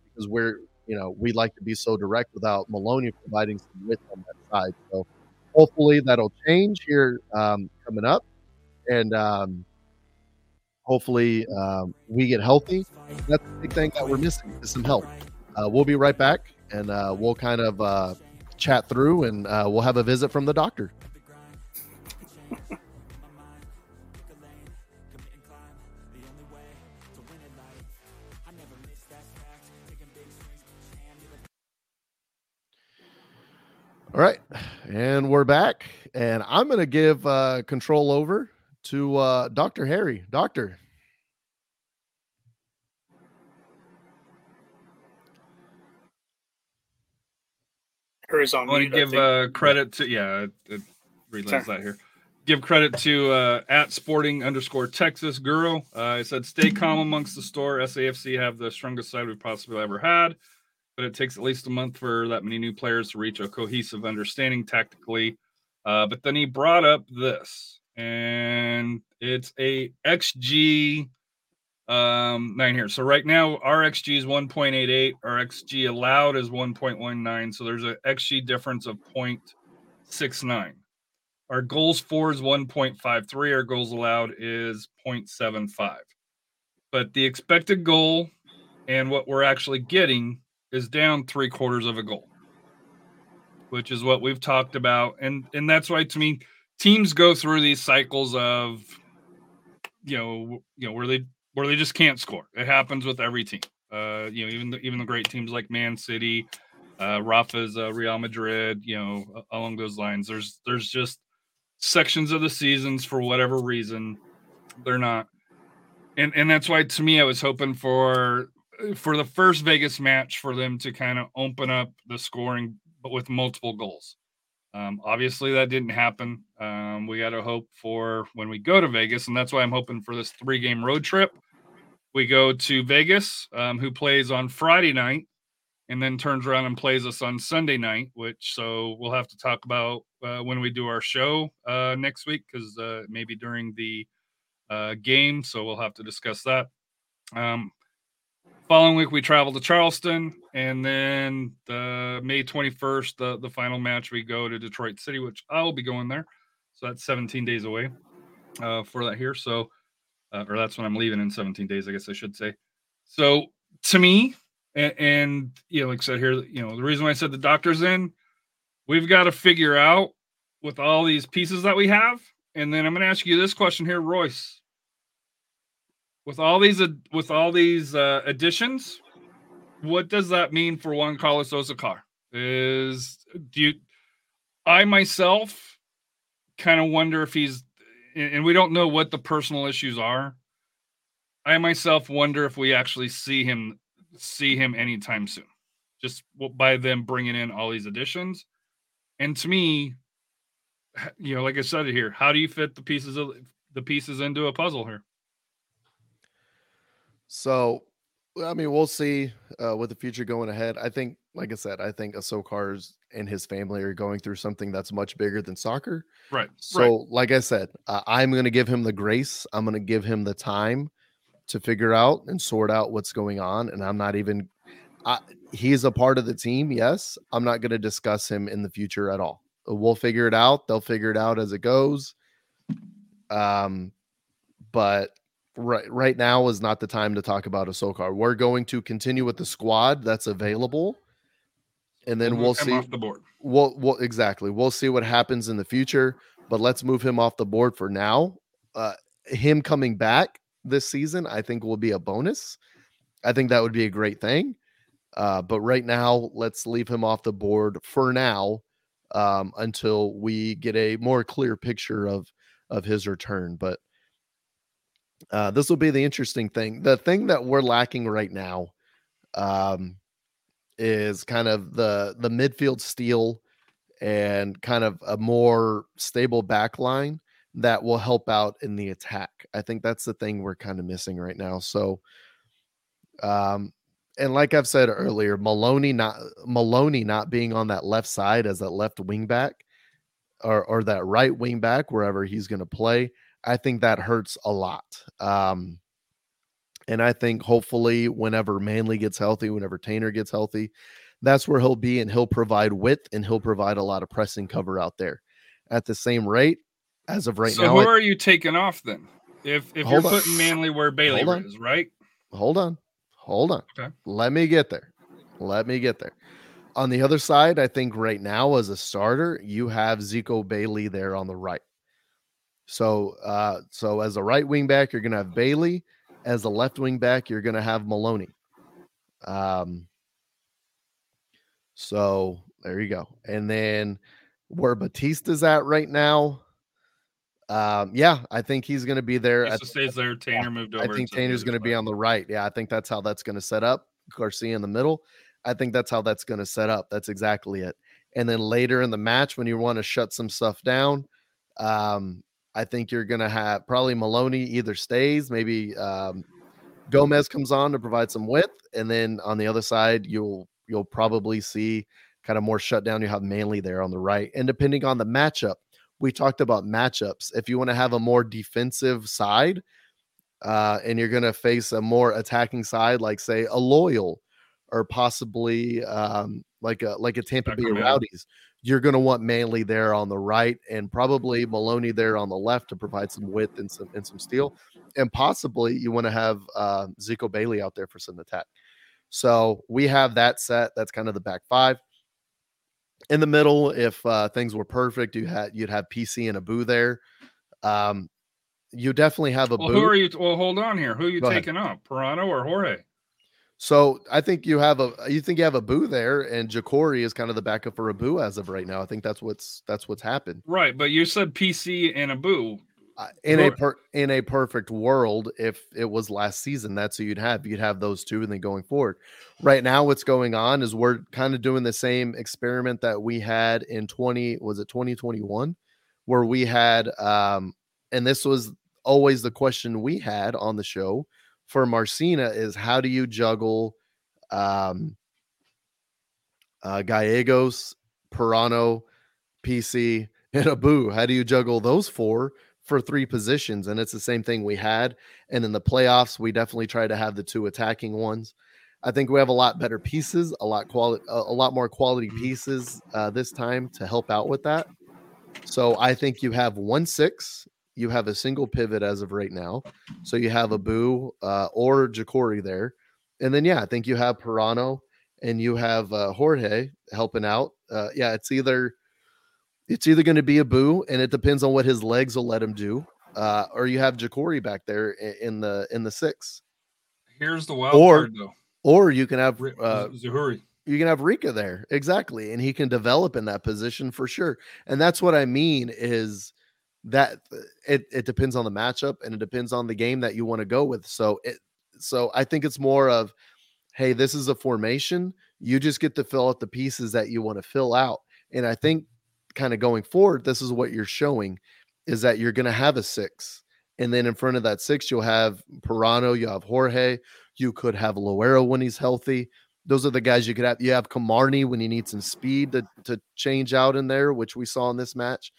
because we're you know we like to be so direct without Maloney providing some width on that side. So hopefully that'll change here um, coming up, and um, hopefully um, we get healthy. That's the big thing that we're missing is some help. Uh, we'll be right back, and uh, we'll kind of uh, chat through, and uh, we'll have a visit from the doctor. All right, and we're back, and I'm going to give uh, control over to uh, Dr. Harry. Doctor. Harry's on. I want to give uh, credit to yeah, it relays that here. Give credit to uh, at Sporting underscore Texas Guru. Uh, I said, "Stay calm amongst the store. SAFC have the strongest side we've possibly ever had, but it takes at least a month for that many new players to reach a cohesive understanding tactically." Uh, but then he brought up this, and it's a XG um nine here. So right now our xg is 1.88 our xg allowed is 1.19 so there's a xg difference of 0.69 our goals for is 1.53 our goals allowed is 0.75 but the expected goal and what we're actually getting is down three quarters of a goal which is what we've talked about. And and that's why to me teams go through these cycles of you know you know where they where they just can't score. It happens with every team. Uh, you know, even the, even the great teams like Man City, uh, Rafa's uh, Real Madrid. You know, along those lines. There's there's just sections of the seasons for whatever reason they're not, and and that's why to me I was hoping for for the first Vegas match for them to kind of open up the scoring, but with multiple goals. Um, obviously, that didn't happen. Um, we got to hope for when we go to Vegas, and that's why I'm hoping for this three game road trip. We go to Vegas, um, who plays on Friday night, and then turns around and plays us on Sunday night. Which so we'll have to talk about uh, when we do our show uh, next week, because uh, maybe during the uh, game. So we'll have to discuss that. Um, following week we travel to Charleston, and then the May 21st, the, the final match, we go to Detroit City, which I will be going there. So that's 17 days away uh, for that here. So uh, or that's when I'm leaving in 17 days, I guess I should say. So to me, and, and you know, like I said here, you know, the reason why I said the doctor's in, we've got to figure out with all these pieces that we have. And then I'm going to ask you this question here, Royce. With all these with all these uh, additions, what does that mean for Juan Carlos Azócar? Is do you? I myself kind of wonder if he's, and we don't know what the personal issues are. I myself wonder if we actually see him see him anytime soon, just by them bringing in all these additions. And to me, you know, like I said here, how do you fit the pieces of the pieces into a puzzle here? So, I mean, we'll see uh, with the future going ahead. I think, like I said, I think Azócar's and his family are going through something that's much bigger than soccer. Right. So, like I said, uh, I'm going to give him the grace. I'm going to give him the time to figure out and sort out what's going on. And I'm not even, I, he's a part of the team. Yes. I'm not going to discuss him in the future at all. We'll figure it out. They'll figure it out as it goes. Um, but right right now is not the time to talk about Azócar. We're going to continue with the squad that's available, and then We'll we'll see off the board. we'll, we'll exactly. We'll see what happens in the future but let's move him off the board for now. Uh him coming back this season i think will be a bonus. I think that would be a great thing. Uh but right now let's leave him off the board for now um until we get a more clear picture of of his return. But uh this will be the interesting thing the thing that we're lacking right now um is kind of the the midfield steel and kind of a more stable back line that will help out in the attack. I think that's the thing we're kind of missing right now. So um and like I've said earlier, Maloney not Maloney not being on that left side as that left wing back or or that right wing back wherever he's going to play, I think that hurts a lot. Um and I think hopefully, whenever Manley gets healthy, whenever Taintor gets healthy, that's where he'll be and he'll provide width and he'll provide a lot of pressing cover out there at the same rate as of right so now. So, who are you taking off then? If if you're on. putting Manley where Bailey is, right? hold on, hold on. Okay. Let me get there. Let me get there. On the other side, I think right now as a starter, you have Zico Bailey there on the right. So, uh, so as a right wing back, you're going to have Bailey. As a left wing back, you're going to have Maloney. Um, so there you go. And then where Batista's at right now, um, yeah, I think he's going to be there. At- stays there. Taintor moved over. I think Taintor's going to be on the right. Yeah, I think that's how that's going to set up. Garcia in the middle. I think that's how that's going to set up. That's exactly it. And then later in the match, when you want to shut some stuff down, um, I think you're going to have probably Maloney either stays, maybe um, Gomez comes on to provide some width, and then on the other side, you'll you'll probably see kind of more shutdown. You have Manley there on the right, and depending on the matchup, we talked about matchups. If you want to have a more defensive side, uh, and you're going to face a more attacking side, like say a loyal or possibly um, like a like a Tampa Bay. Rowdies, you're going to want Manley there on the right and probably Maloney there on the left to provide some width and some and some steel, and possibly you want to have uh, Zico Bailey out there for some attack. So we have that set. That's kind of the back five. In the middle, if uh, things were perfect, you had you'd have PC and Abu there. Um, you definitely have a Well, who are you? Well, hold on here. Who are you Go ahead. taking up? Pirano or Jorge? So I think you have a you think you have a boo there, and Ja'Cory is kind of the backup for Abu as of right now. I think that's what's that's what's happened. Right, but you said PC and Abu. Uh, in a per, in a perfect world, if it was last season, that's who you'd have. You'd have those two, and then going forward. Right now, what's going on is we're kind of doing the same experiment that we had in twenty was it twenty twenty one, where we had um, and this was always the question we had on the show for Marcina is how do you juggle um, uh, Gallegos, Pirano, PC, and Abu? How do you juggle those four for three positions? And it's the same thing we had. And in the playoffs, we definitely try to have the two attacking ones. I think we have a lot better pieces, a lot quality, a, a lot more quality pieces uh, this time to help out with that. So I think you have one six you have a single pivot as of right now. So you have Abu uh, or Jacory there. And then, yeah, I think you have Pirano and you have uh, Jorge helping out. Uh, yeah, it's either it's either going to be Abu, and it depends on what his legs will let him do, uh, or you have Jacory back there in the in the six, Here's the wild Or- card, though. or you can have uh, Zouhir. you can have Rida there exactly, and he can develop in that position for sure. And that's what I mean is that uh, it it depends on the matchup and it depends on the game that you want to go with. So it so I think it's more of hey, this is a formation. You just get to fill out the pieces that you want to fill out. And I think kind of going forward, this is what you're showing is that you're going to have a six. And then in front of that six, you'll have Pirano, you have Jorge, you could have Loera when he's healthy. Those are the guys you could have. You have Kamarni when you need some speed to, to change out in there, which we saw in this match.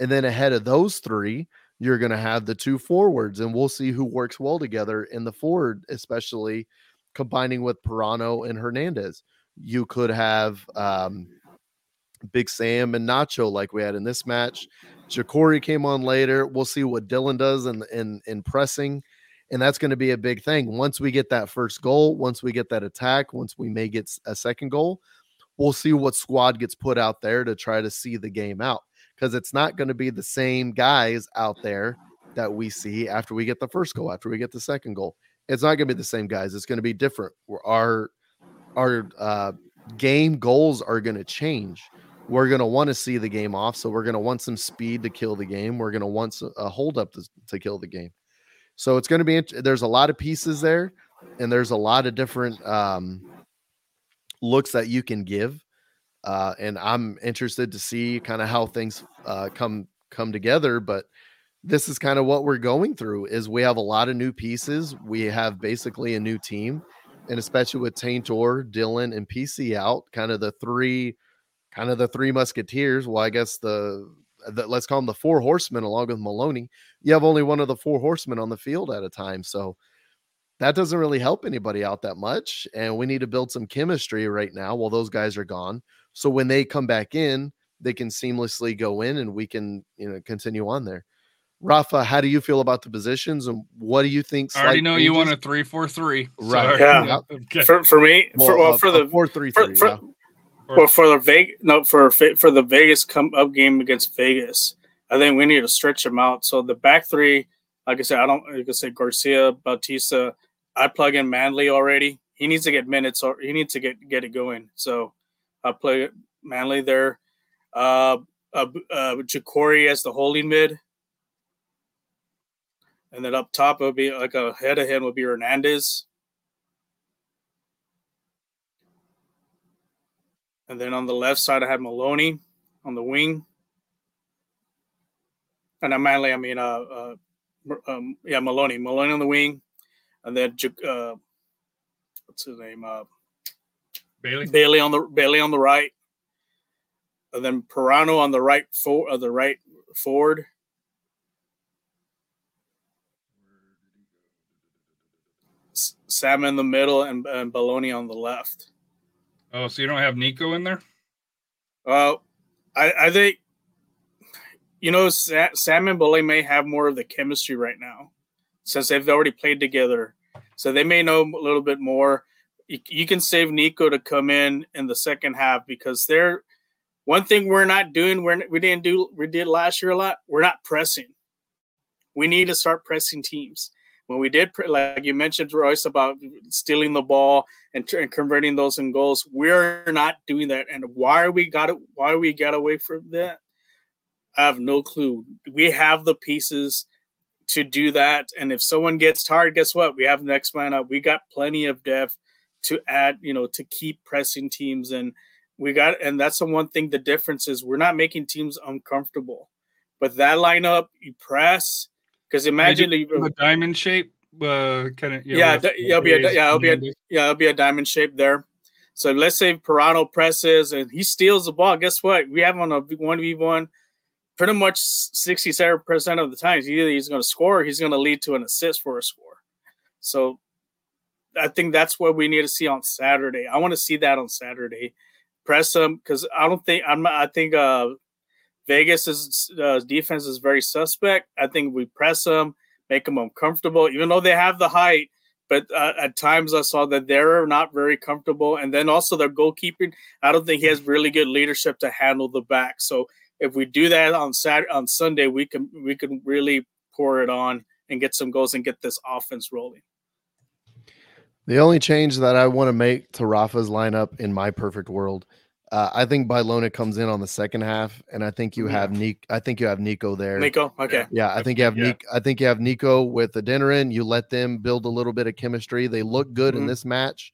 And then ahead of those three, you're going to have the two forwards, and we'll see who works well together in the forward, especially combining with Pirano and Hernandez. You could have um, Big Sam and Nacho like we had in this match. Jacory came on later. We'll see what Dylan does in in, in pressing. And that's going to be a big thing. Once we get that first goal, once we get that attack, once we may get a second goal, we'll see what squad gets put out there to try to see the game out. Because it's not going to be the same guys out there that we see after we get the first goal, after we get the second goal. It's not going to be the same guys. It's going to be different. Our our uh, game goals are going to change. We're going to want to see the game off, so we're going to want some speed to kill the game. We're going to want a hold up to, to kill the game. So it's going to be. There's a lot of pieces there, and there's a lot of different um, looks that you can give. Uh, and I'm interested to see kind of how things uh, come come together. But this is kind of what we're going through. Is we have a lot of new pieces. We have basically a new team, and especially with Taintor, Dylan, and PC out, kind of the three, kind of the three musketeers. Well, I guess the, the let's call them the four horsemen, along with Maloney. You have only one of the four horsemen on the field at a time, so that doesn't really help anybody out that much. And we need to build some chemistry right now while those guys are gone. So when they come back in, they can seamlessly go in, and we can you know continue on there. Rafa, how do you feel about the positions, and what do you think? I already slight know you want a three four three. Right. Yeah. Okay. For, for me, for, well, a- for a the four three for, three. for, well for the Vegas no for for the Vegas come up game against Vegas, I think we need to stretch them out. So the back three, like I said, I don't like I said Garcia, Bautista. I plug in Manley already. He needs to get minutes or he needs to get get it going. So I play Manley there. Uh, uh, uh Jacory as the holding mid. And then up top, it would be like a head of him would be Hernandez. And then on the left side, I have Maloney on the wing. And I'm Manley, I mean, uh, uh, um, yeah, Maloney, Maloney on the wing. And then, uh, what's his name? Uh, Bailey. Bailey on the Bailey on the right, and then Pirano on the right for uh, the right forward. S- Sam in the middle and, and Baloney on the left. Oh, so you don't have Nico in there? Uh, I, I think you know Sa- Sam and Baloney may have more of the chemistry right now since they've already played together, so they may know a little bit more. You, can save Nico to come in in the second half because they're one thing we're not doing. We're we didn't do we did last year a lot. We're not pressing. We need to start pressing teams. When we did, like you mentioned, Royce, about stealing the ball and, and converting those in goals, we're not doing that. And why are we got it? Why we got away from that? I have no clue. We have the pieces to do that. And if someone gets tired, guess what? We have next man up. We got plenty of depth to add, you know, to keep pressing teams. And we got, and that's the one thing. The difference is we're not making teams uncomfortable. But that lineup, you press because imagine the, a diamond shape. Uh, kind of. Yeah, d- yeah, it'll be a- yeah, it'll be a- yeah, it'll be a diamond shape there. So let's say Pirano presses and he steals the ball. Guess what? We have on a one v one pretty much sixty seven percent of the times. Either he's going to score, or he's going to lead to an assist for a score. So I think that's what we need to see on Saturday. I want to see that on Saturday. Press them because I don't think I'm. I think uh Vegas is uh, defense is very suspect. I think we press them, make them uncomfortable, even though they have the height. But uh, at times I saw that they're not very comfortable, and then also their goalkeeping. I don't think he has really good leadership to handle the back. So if we do that on Saturday, on Sunday, we can we can really pour it on and get some goals and get this offense rolling. The only change that I want to make to Rafa's lineup in my perfect world, uh, I think Bailona comes in on the second half, and I think you Yeah. have Nick. I think you have Nico there. Nico, okay, Yeah, I think you have Yeah. Nico. I think you have Nico with the dinner in. You let them build a little bit of chemistry. They look good in Mhm. this match.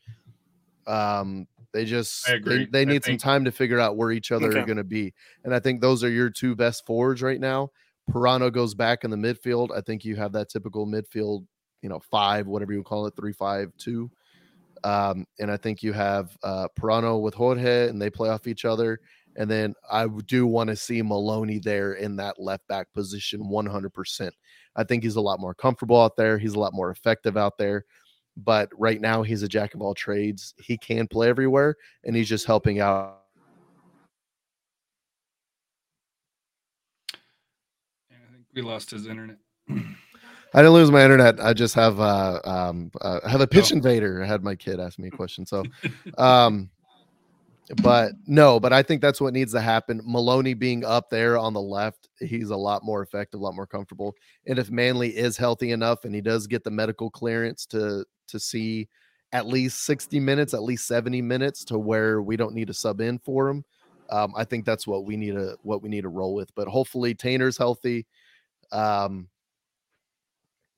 Um, they just they, they I need some time to figure out where each other are going to be, and I think those are your two best forwards right now. Pirano goes back in the midfield. I think you have that typical midfield, you know, five, whatever you call it, three, five, two. Um, and I think you have uh Pirano with Jorge, and they play off each other. And then I do want to see Maloney there in that left back position 100%. I think he's a lot more comfortable out there. He's a lot more effective out there. But right now, he's a jack of all trades. He can play everywhere, and he's just helping out. I think we lost his internet. <clears throat> I didn't lose my internet. I just have uh, um, uh, I have a pitch invader. I had my kid ask me a question. So, um, but no, but I think that's what needs to happen. Maloney being up there on the left, he's a lot more effective, a lot more comfortable. And if Manley is healthy enough and he does get the medical clearance to to see at least 60 minutes, at least 70 minutes to where we don't need to sub in for him. Um, I think that's what we need to what we need to roll with. But hopefully Taintor's healthy. Um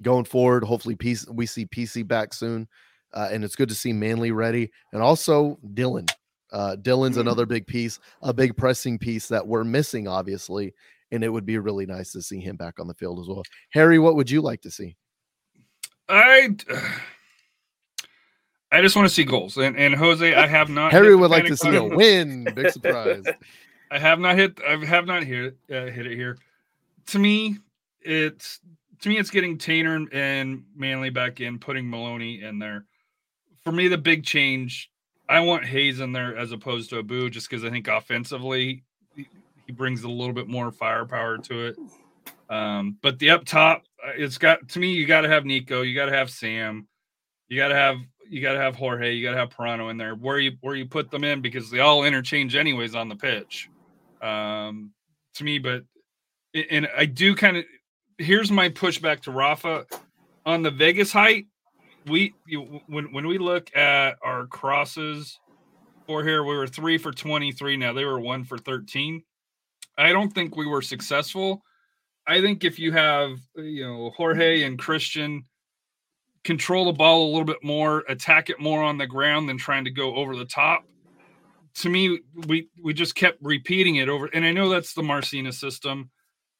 going forward, hopefully PC, we see PC back soon. Uh, and it's good to see Manley ready. And also Dylan. Uh, Dylan's Mhm. another big piece, a big pressing piece that we're missing, obviously. And it would be really nice to see him back on the field as well. Harry, what would you like to see? I <sighs> I just want to see goals. And and Jose, I have <laughs> not. Harry would like to see a win. Big <laughs> surprise. I have not hit. I have not hit uh, hit it here. To me, it's to me it's getting Taintor and Manley back in, putting Maloney in there. For me, the big change. I want Hayes in there as opposed to Abu, just because I think offensively he, he brings a little bit more firepower to it. Um, but the up top, uh, it's got to me. You got to have Nico. You got to have Sam. You got to have you got to have Jorge. You got to have Pirano in there. Where you where you put them in because they all interchange anyways on the pitch. Um, to me, but and I do kind of here's my pushback to Rafa on the Vegas height. We you, when when we look at our crosses for here, we were three for twenty three. Now they were one for thirteen. I don't think we were successful. I think if you have you know Jorge and Christian control the ball a little bit more, attack it more on the ground than trying to go over the top. To me, we we just kept repeating it over, and I know that's the Marcina system,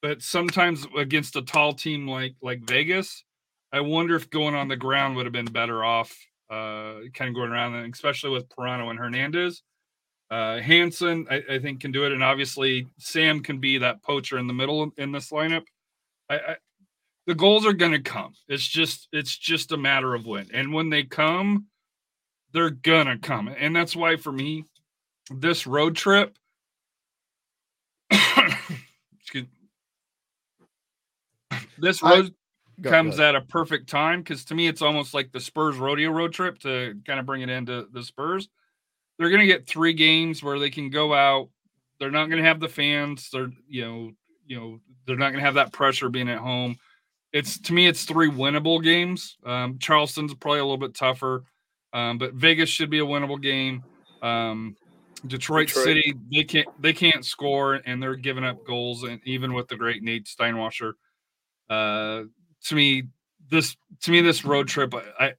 but sometimes against a tall team like like Vegas, I wonder if going on the ground would have been better off, uh, kind of going around, and especially with Pirano and Hernandez. Uh, Hanson, I, I think, can do it, and obviously Sam can be that poacher in the middle in this lineup. I, I the goals are going to come. It's just it's just a matter of when, and when they come, they're gonna come, and that's why for me, this road trip. excuse this I- road Go- comes go. at a perfect time because to me it's almost like the Spurs rodeo road trip to kind of bring it into the Spurs. They're going to get three games where they can go out. They're not going to have the fans. They're you know you know they're not going to have that pressure being at home. It's to me it's three winnable games. Um, Charleston's probably a little bit tougher, um, but Vegas should be a winnable game. Um, Detroit, Detroit. City they can't they can't score and they're giving up goals and even with the great Nate Steinwascher. Uh, to me this to me this road trip I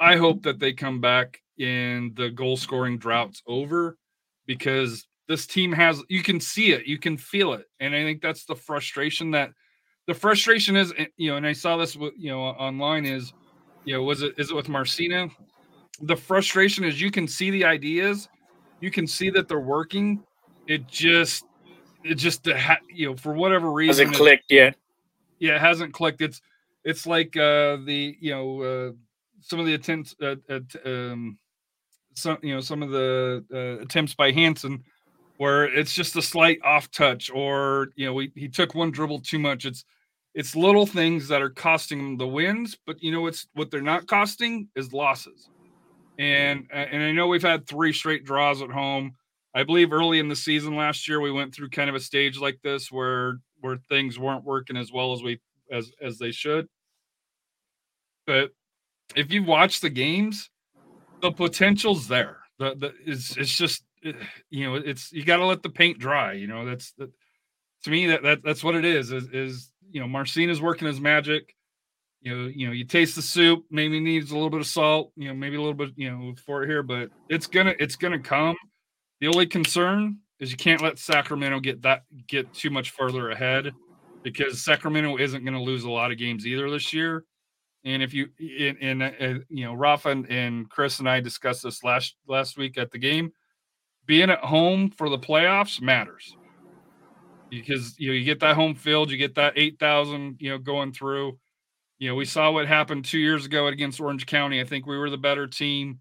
I hope that they come back and the goal scoring drought's over because this team has you can see it you can feel it. And I think that's the frustration that the frustration is eh, you know and I saw this with you know online is you know was it is it with Marcina? The frustration is you can see the ideas you can see that they're working. It just it just you know for whatever reason Hasn't it- clicked yet. Yeah, it hasn't clicked. It's it's like uh the you know uh some of the attempts uh, at um some you know some of the uh, attempts by Hanson where it's just a slight off touch or you know we, he took one dribble too much. It's it's little things that are costing them the wins but you know what's what they're not costing is losses. And and i know we've had three straight draws at home. I believe early in the season last year we went through kind of a stage like this where where things weren't working as well as we as as they should. But if you watch the games the potential's there. The, the it's it's just eh, you know it's you got to let the paint dry you know that's that to me that, that that's what it is is is you know Marcina is working his magic. You know you know you taste the soup maybe needs a little bit of salt you know maybe a little bit you know for it here but it's gonna it's gonna come. The only concern is you can't let Sacramento get that get too much further ahead because Sacramento isn't going to lose a lot of games either this year and if you and, uh, you know, Rafa and, and Chris and I discussed this last last week at the game. Being at home for the playoffs matters because you know you get that home field, you get that eight thousand, you know, going through. You know, we saw what happened two years ago against Orange County. I think we were the better team.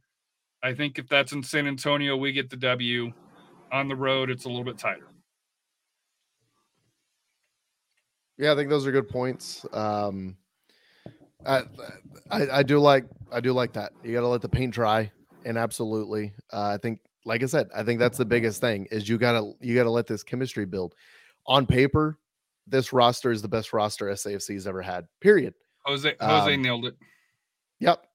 I think if that's in San Antonio, we get the W. On the road, it's a little bit tighter. Yeah, I think those are good points. Um, I, I, I do like I do like that. You got to let the paint dry, and absolutely, uh, I think, like I said, I think that's the biggest thing is you gotta you gotta let this chemistry build. On paper, this roster is the best roster SAFC's ever had. Period. Jose Jose Um, nailed it. Yep.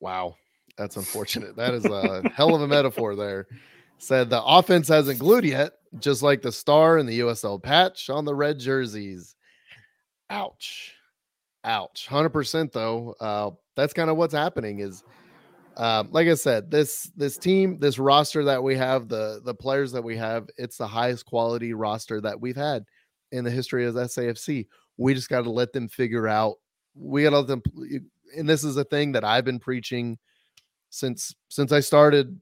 Wow, that's unfortunate. That is a hell of a metaphor there. Said the offense hasn't glued yet, just like the star and the USL patch on the red jerseys. Ouch. Ouch. 100% though. Uh, that's kind of what's happening is um, like I said, this this team, this roster that we have, the the players that we have, it's the highest quality roster that we've had in the history of SAFC. We just got to let them figure out. We got to let them, and this is a thing that I've been preaching since since I started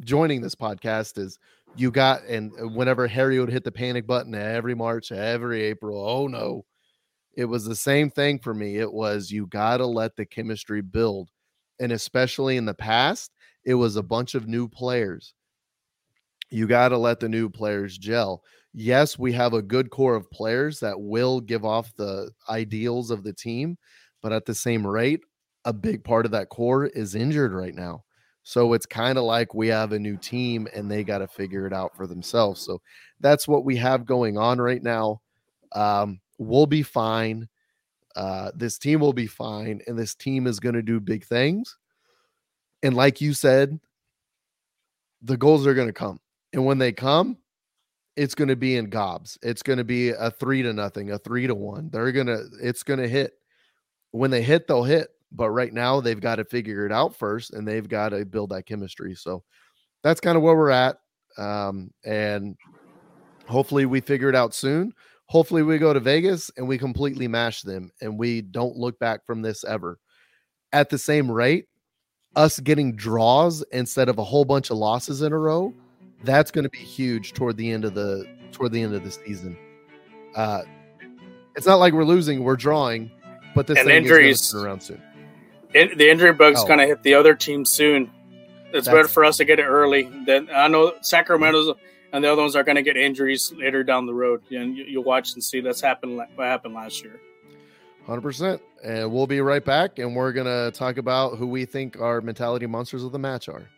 joining this podcast. Is you got and uh, whenever Harry would hit the panic button every March, every April, oh no, it was the same thing for me. It was you got to let the chemistry build. And especially in the past, it was a bunch of new players. You got to let the new players gel. Yes, we have a good core of players that will give off the ideals of the team, but at the same rate, a big part of that core is injured right now. So it's kind of like we have a new team and they got to figure it out for themselves. So that's what we have going on right now. Um, we'll be fine. Uh, this team will be fine, and this team is going to do big things. And like you said, the goals are going to come. And when they come, it's going to be in gobs. It's going to be a three to nothing, a three to one. They're going to, it's going to hit. When they hit, they'll hit. But right now, they've got to figure it out first and they've got to build that chemistry. So that's kind of where we're at. Um, and hopefully, we figure it out soon. Hopefully, we go to Vegas and we completely mash them and we don't look back from this ever. At the same rate, us getting draws instead of a whole bunch of losses in a row, that's going to be huge toward the end of the toward the end of the season. Uh, it's not like we're losing; we're drawing, but this And thing injuries. is going to turn around soon. In, the injury bug's Oh. going to hit the other team soon. It's better for us to get it early. Then I know Sacramento's and the other ones are going to get injuries later down the road. And you, you'll watch and see that's happened. What happened last year? Hundred percent, and we'll be right back, and we're gonna talk about who we think our mentality monsters of the match are.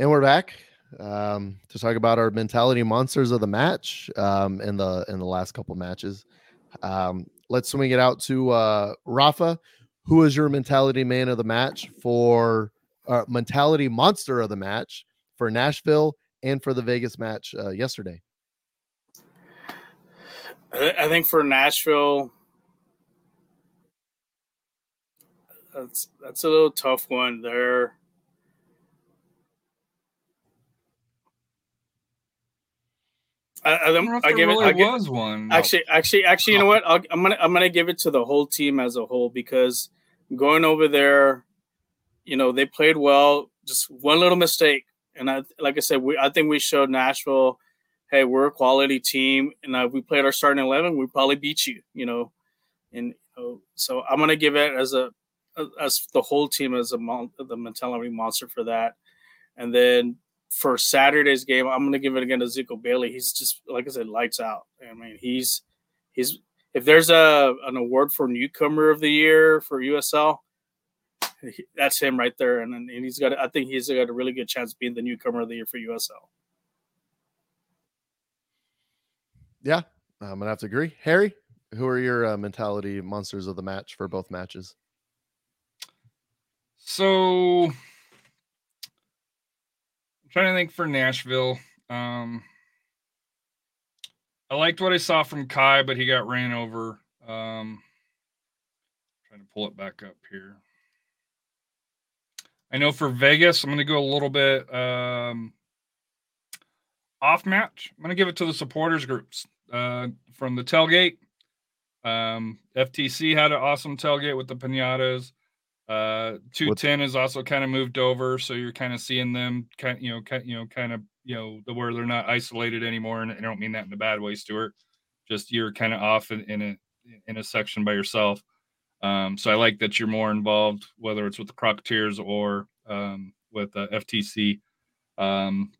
And we're back um, to talk about our mentality monsters of the match um, in the in the last couple matches. Um, let's swing it out to uh, Rafa. Who is your mentality man of the match for uh, mentality monster of the match for Nashville and for the Vegas match uh, yesterday? I think for Nashville, that's that's a little tough one. There, I, I, I don't know if I there give it. really I give, was one. actually, actually, actually, you know what? I'll, I'm gonna I'm gonna give it to the whole team as a whole because going over there, you know, they played well. Just one little mistake, And I, like I said, we I think we showed Nashville, hey, we're a quality team, and uh, if we played our starting eleven, we probably beat you. You know, and so I'm gonna give it as a as the whole team as a mon- the mentality monster for that. And then for Saturday's game, I'm gonna give it again to Zico Bailey. He's just like I said, lights out. I mean, he's he's if there's a an award for newcomer of the year for USL, he- that's him right there. And, and he's got I think he's got a really good chance of being the newcomer of the year for USL. Yeah, I'm gonna have to agree. Harry, who are your uh, mentality monsters of the match for both matches? So I'm trying to think for Nashville. Um I liked what I saw from Kai, but he got ran over. Um trying to pull it back up here. I know for Vegas, I'm gonna go a little bit um off match. I'm gonna give it to the supporters groups. Uh from the tailgate. Um FTC had an awesome tailgate with the pinatas. Uh, two ten is also kind of moved over, so you're kind of seeing them, kind you know, kind you know, kind of you know, the where they're not isolated anymore, and I don't mean that in a bad way, Stuart. Just you're kind of off in, in a in a section by yourself. Um, so I like that you're more involved, whether it's with the Crocketeers or um, with uh, FTC. Um,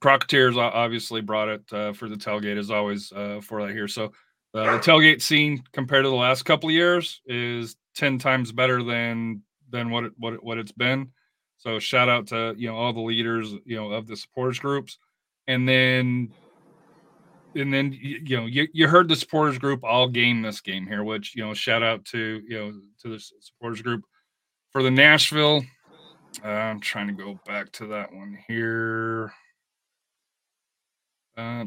Crocketeers obviously brought it uh, for the tailgate as always uh, for that here. So uh, the tailgate scene compared to the last couple of years is 10 times better than than what it what it, what it's been. So shout out to you know all the leaders you know of the supporters groups. And then and then y- you know you, you heard the supporters group all game this game here which you know shout out to you know to the supporters group. For the nashville uh, i'm trying to go back to that one here. Uh,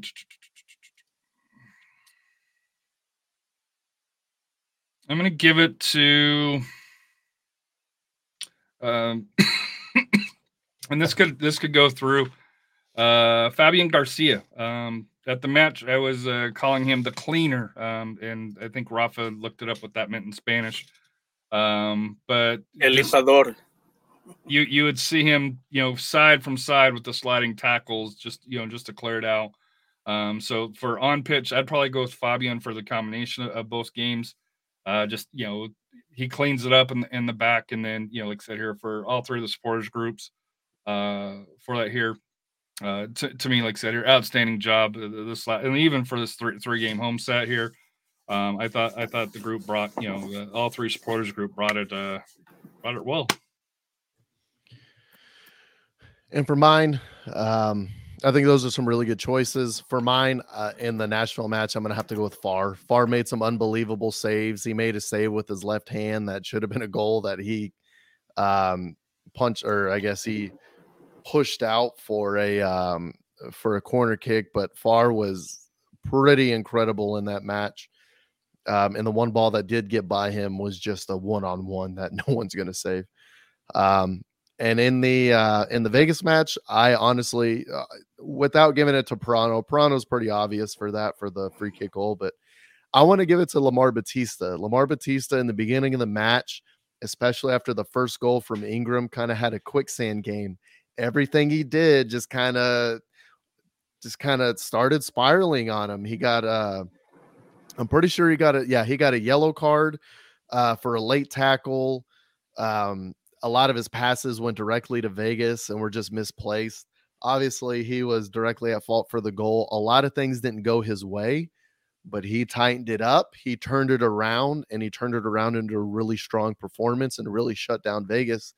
I'm gonna give it to, um, <coughs> and this could this could go through uh, Fabien Garcia. Um, at the match, I was uh, calling him the cleaner, um, and I think Rafa looked it up what that meant in Spanish. Um, but El just- you you would see him, you know, side from side with the sliding tackles, just you know, just to clear it out. Um, so for on pitch, I'd probably go with Fabien for the combination of, of both games. Uh, just you know, he cleans it up in in the back, and then you know, like I said here, for all three of the supporters groups, uh, for that here, uh, to, to me, like I said here, outstanding job uh, this la- and even for this three three game home set here. Um, I thought I thought the group brought you know the, all three supporters group brought it uh, brought it well. And for mine, um, I think those are some really good choices. For mine, uh, in the Nashville match, I'm going to have to go with Farr. Farr made some unbelievable saves. He made a save with his left hand that should have been a goal that he um, punched, or I guess he pushed out for a um, for a corner kick. But Farr was pretty incredible in that match. Um, and the one ball that did get by him was just a one on one that <laughs> no one's going to save. Um, and in the uh, in the Vegas match, I honestly, uh, without giving it to Prano, Prano's pretty obvious for that for the free kick goal, but I want to give it to Lamar Batista. Lamar Batista in the beginning of the match, especially after the first goal from Ingram, kind of had a quicksand game. Everything he did just kind of just kind of started spiraling on him. He got uh I'm pretty sure he got a yeah, he got a yellow card uh for a late tackle. Um a lot of his passes went directly to Vegas and were just misplaced. Obviously, he was directly at fault for the goal. A lot of things didn't go his way, but he tightened it up. He turned it around and he turned it around into a really strong performance and really shut down Vegas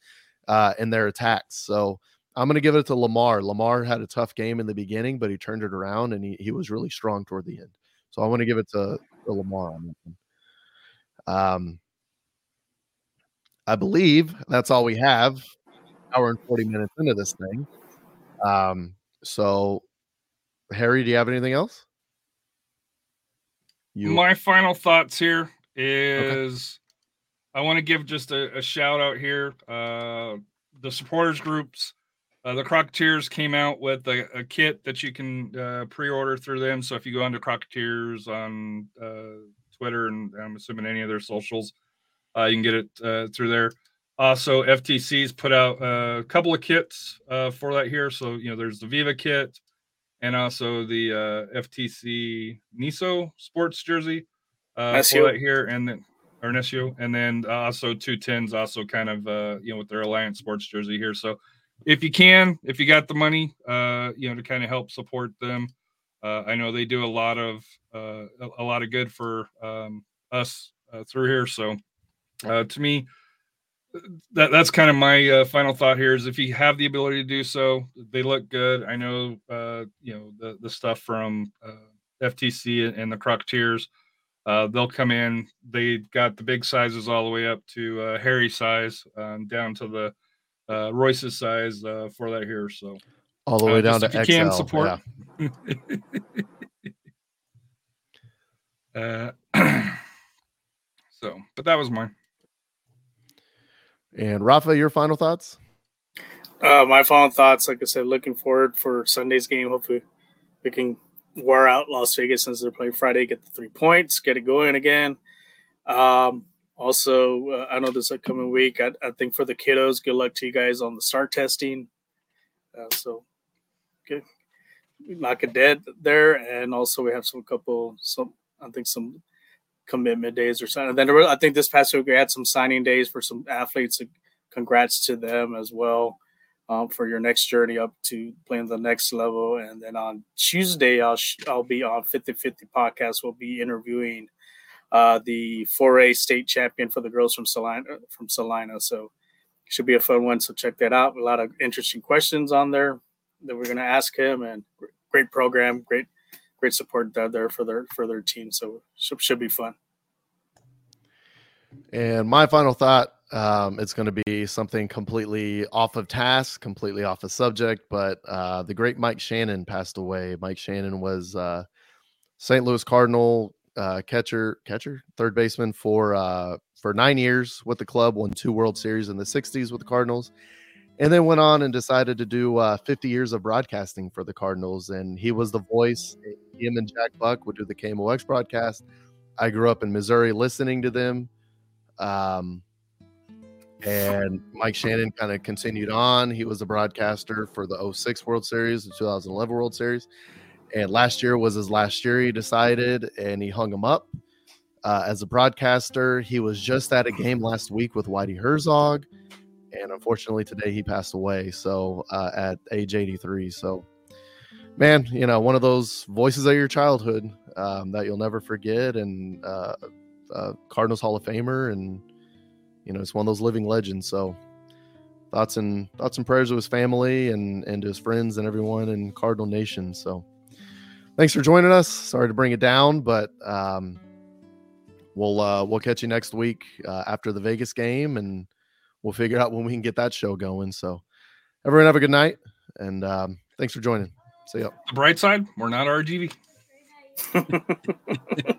uh, in their attacks. So I'm going to give it to Lamar. Lamar had a tough game in the beginning, but he turned it around and he, he was really strong toward the end. So I want to give it to, to Lamar on that one. Um, I believe that's all we have. Hour and 40 minutes into this thing. Um, so Harry, do you have anything else? You My final thoughts here is I want to give just a, a shout out here. Uh, the supporters groups, uh, the Crocketeers came out with a, a kit that you can uh, pre-order through them. So if you go under Crocketeers on uh, Twitter and I'm assuming any of their socials, uh, you can get it uh, through there. Also, FTC's put out a couple of kits uh, for that here. So you know, there's the Viva kit, and also the uh, FTC Niso sports jersey uh, for that here, and then or Nesio, and then also two tens, also kind of uh, you know with their Alliance sports jersey here. So if you can, if you got the money, uh, you know, to kind of help support them, uh, I know they do a lot of uh, a, a lot of good for um, us uh, through here. So uh, to me, that that's kind of my uh, final thought here is if you have the ability to do so, they look good. I know uh, you know the the stuff from uh, FTC and, the Crocketeers. Uh, they'll come in. They got the big sizes all the way up to uh, Harry size, um, down to the uh, Royce's size uh, for that here. So All the way down to if you can XL, support. yeah. <laughs> uh, <clears throat> so, but that was mine. And Rafa, your final thoughts? Uh, my final thoughts, like I said, looking forward for Sunday's game. Hopefully, we can wear out Las Vegas since they're playing Friday. Get the three points, get it going again. Um, also, uh, I know this upcoming week. I, I think for the kiddos, good luck to you guys on the start testing. Uh, so, good, knock it dead there, and also we have some couple some I think some commitment days or something. And then I think this past week we had some signing days for some athletes. Congrats to them as well um, for your next journey up to playing the next level. And then on Tuesday, I'll I'll be on 50-50 podcast. We'll be interviewing uh, the 4A state champion for the girls from Celina from Celina. So should be a fun one. So check that out. A lot of interesting questions on there that we're going to ask him, and great program, great great support out there for their for their team. So should, should be fun. And my final thought um, it's going to be something completely off of task, completely off of subject, but uh, the great Mike Shannon passed away. Mike Shannon was uh, St. Louis Cardinal uh, catcher, catcher, third baseman for uh, for nine years with the club. Won two World Series in the '60s with the Cardinals, and then went on and decided to do uh, 50 years of broadcasting for the Cardinals. And he was the voice. Him and Jack Buck would do the KMOX broadcast. I grew up in Missouri listening to them. Um, and Mike Shannon kind of continued on. He was a broadcaster for the 06 World Series, the 2011 World Series. And last year was his last year, he decided, and he hung him up uh, as a broadcaster. He was just at a game last week with Whitey Herzog. And unfortunately, today he passed away. So uh, at age 83. So, man, you know, one of those voices of your childhood um, that you'll never forget. And uh, uh, Cardinals Hall of Famer. And, you know, it's one of those living legends. So thoughts and thoughts and prayers to his family and and to his friends and everyone in Cardinal Nation. So thanks for joining us. Sorry to bring it down, but um, we'll uh, we'll catch you next week uh, after the Vegas game, and we'll figure out when we can get that show going. So everyone have a good night, and um, thanks for joining. See ya. The bright side, we're not RGV. <laughs>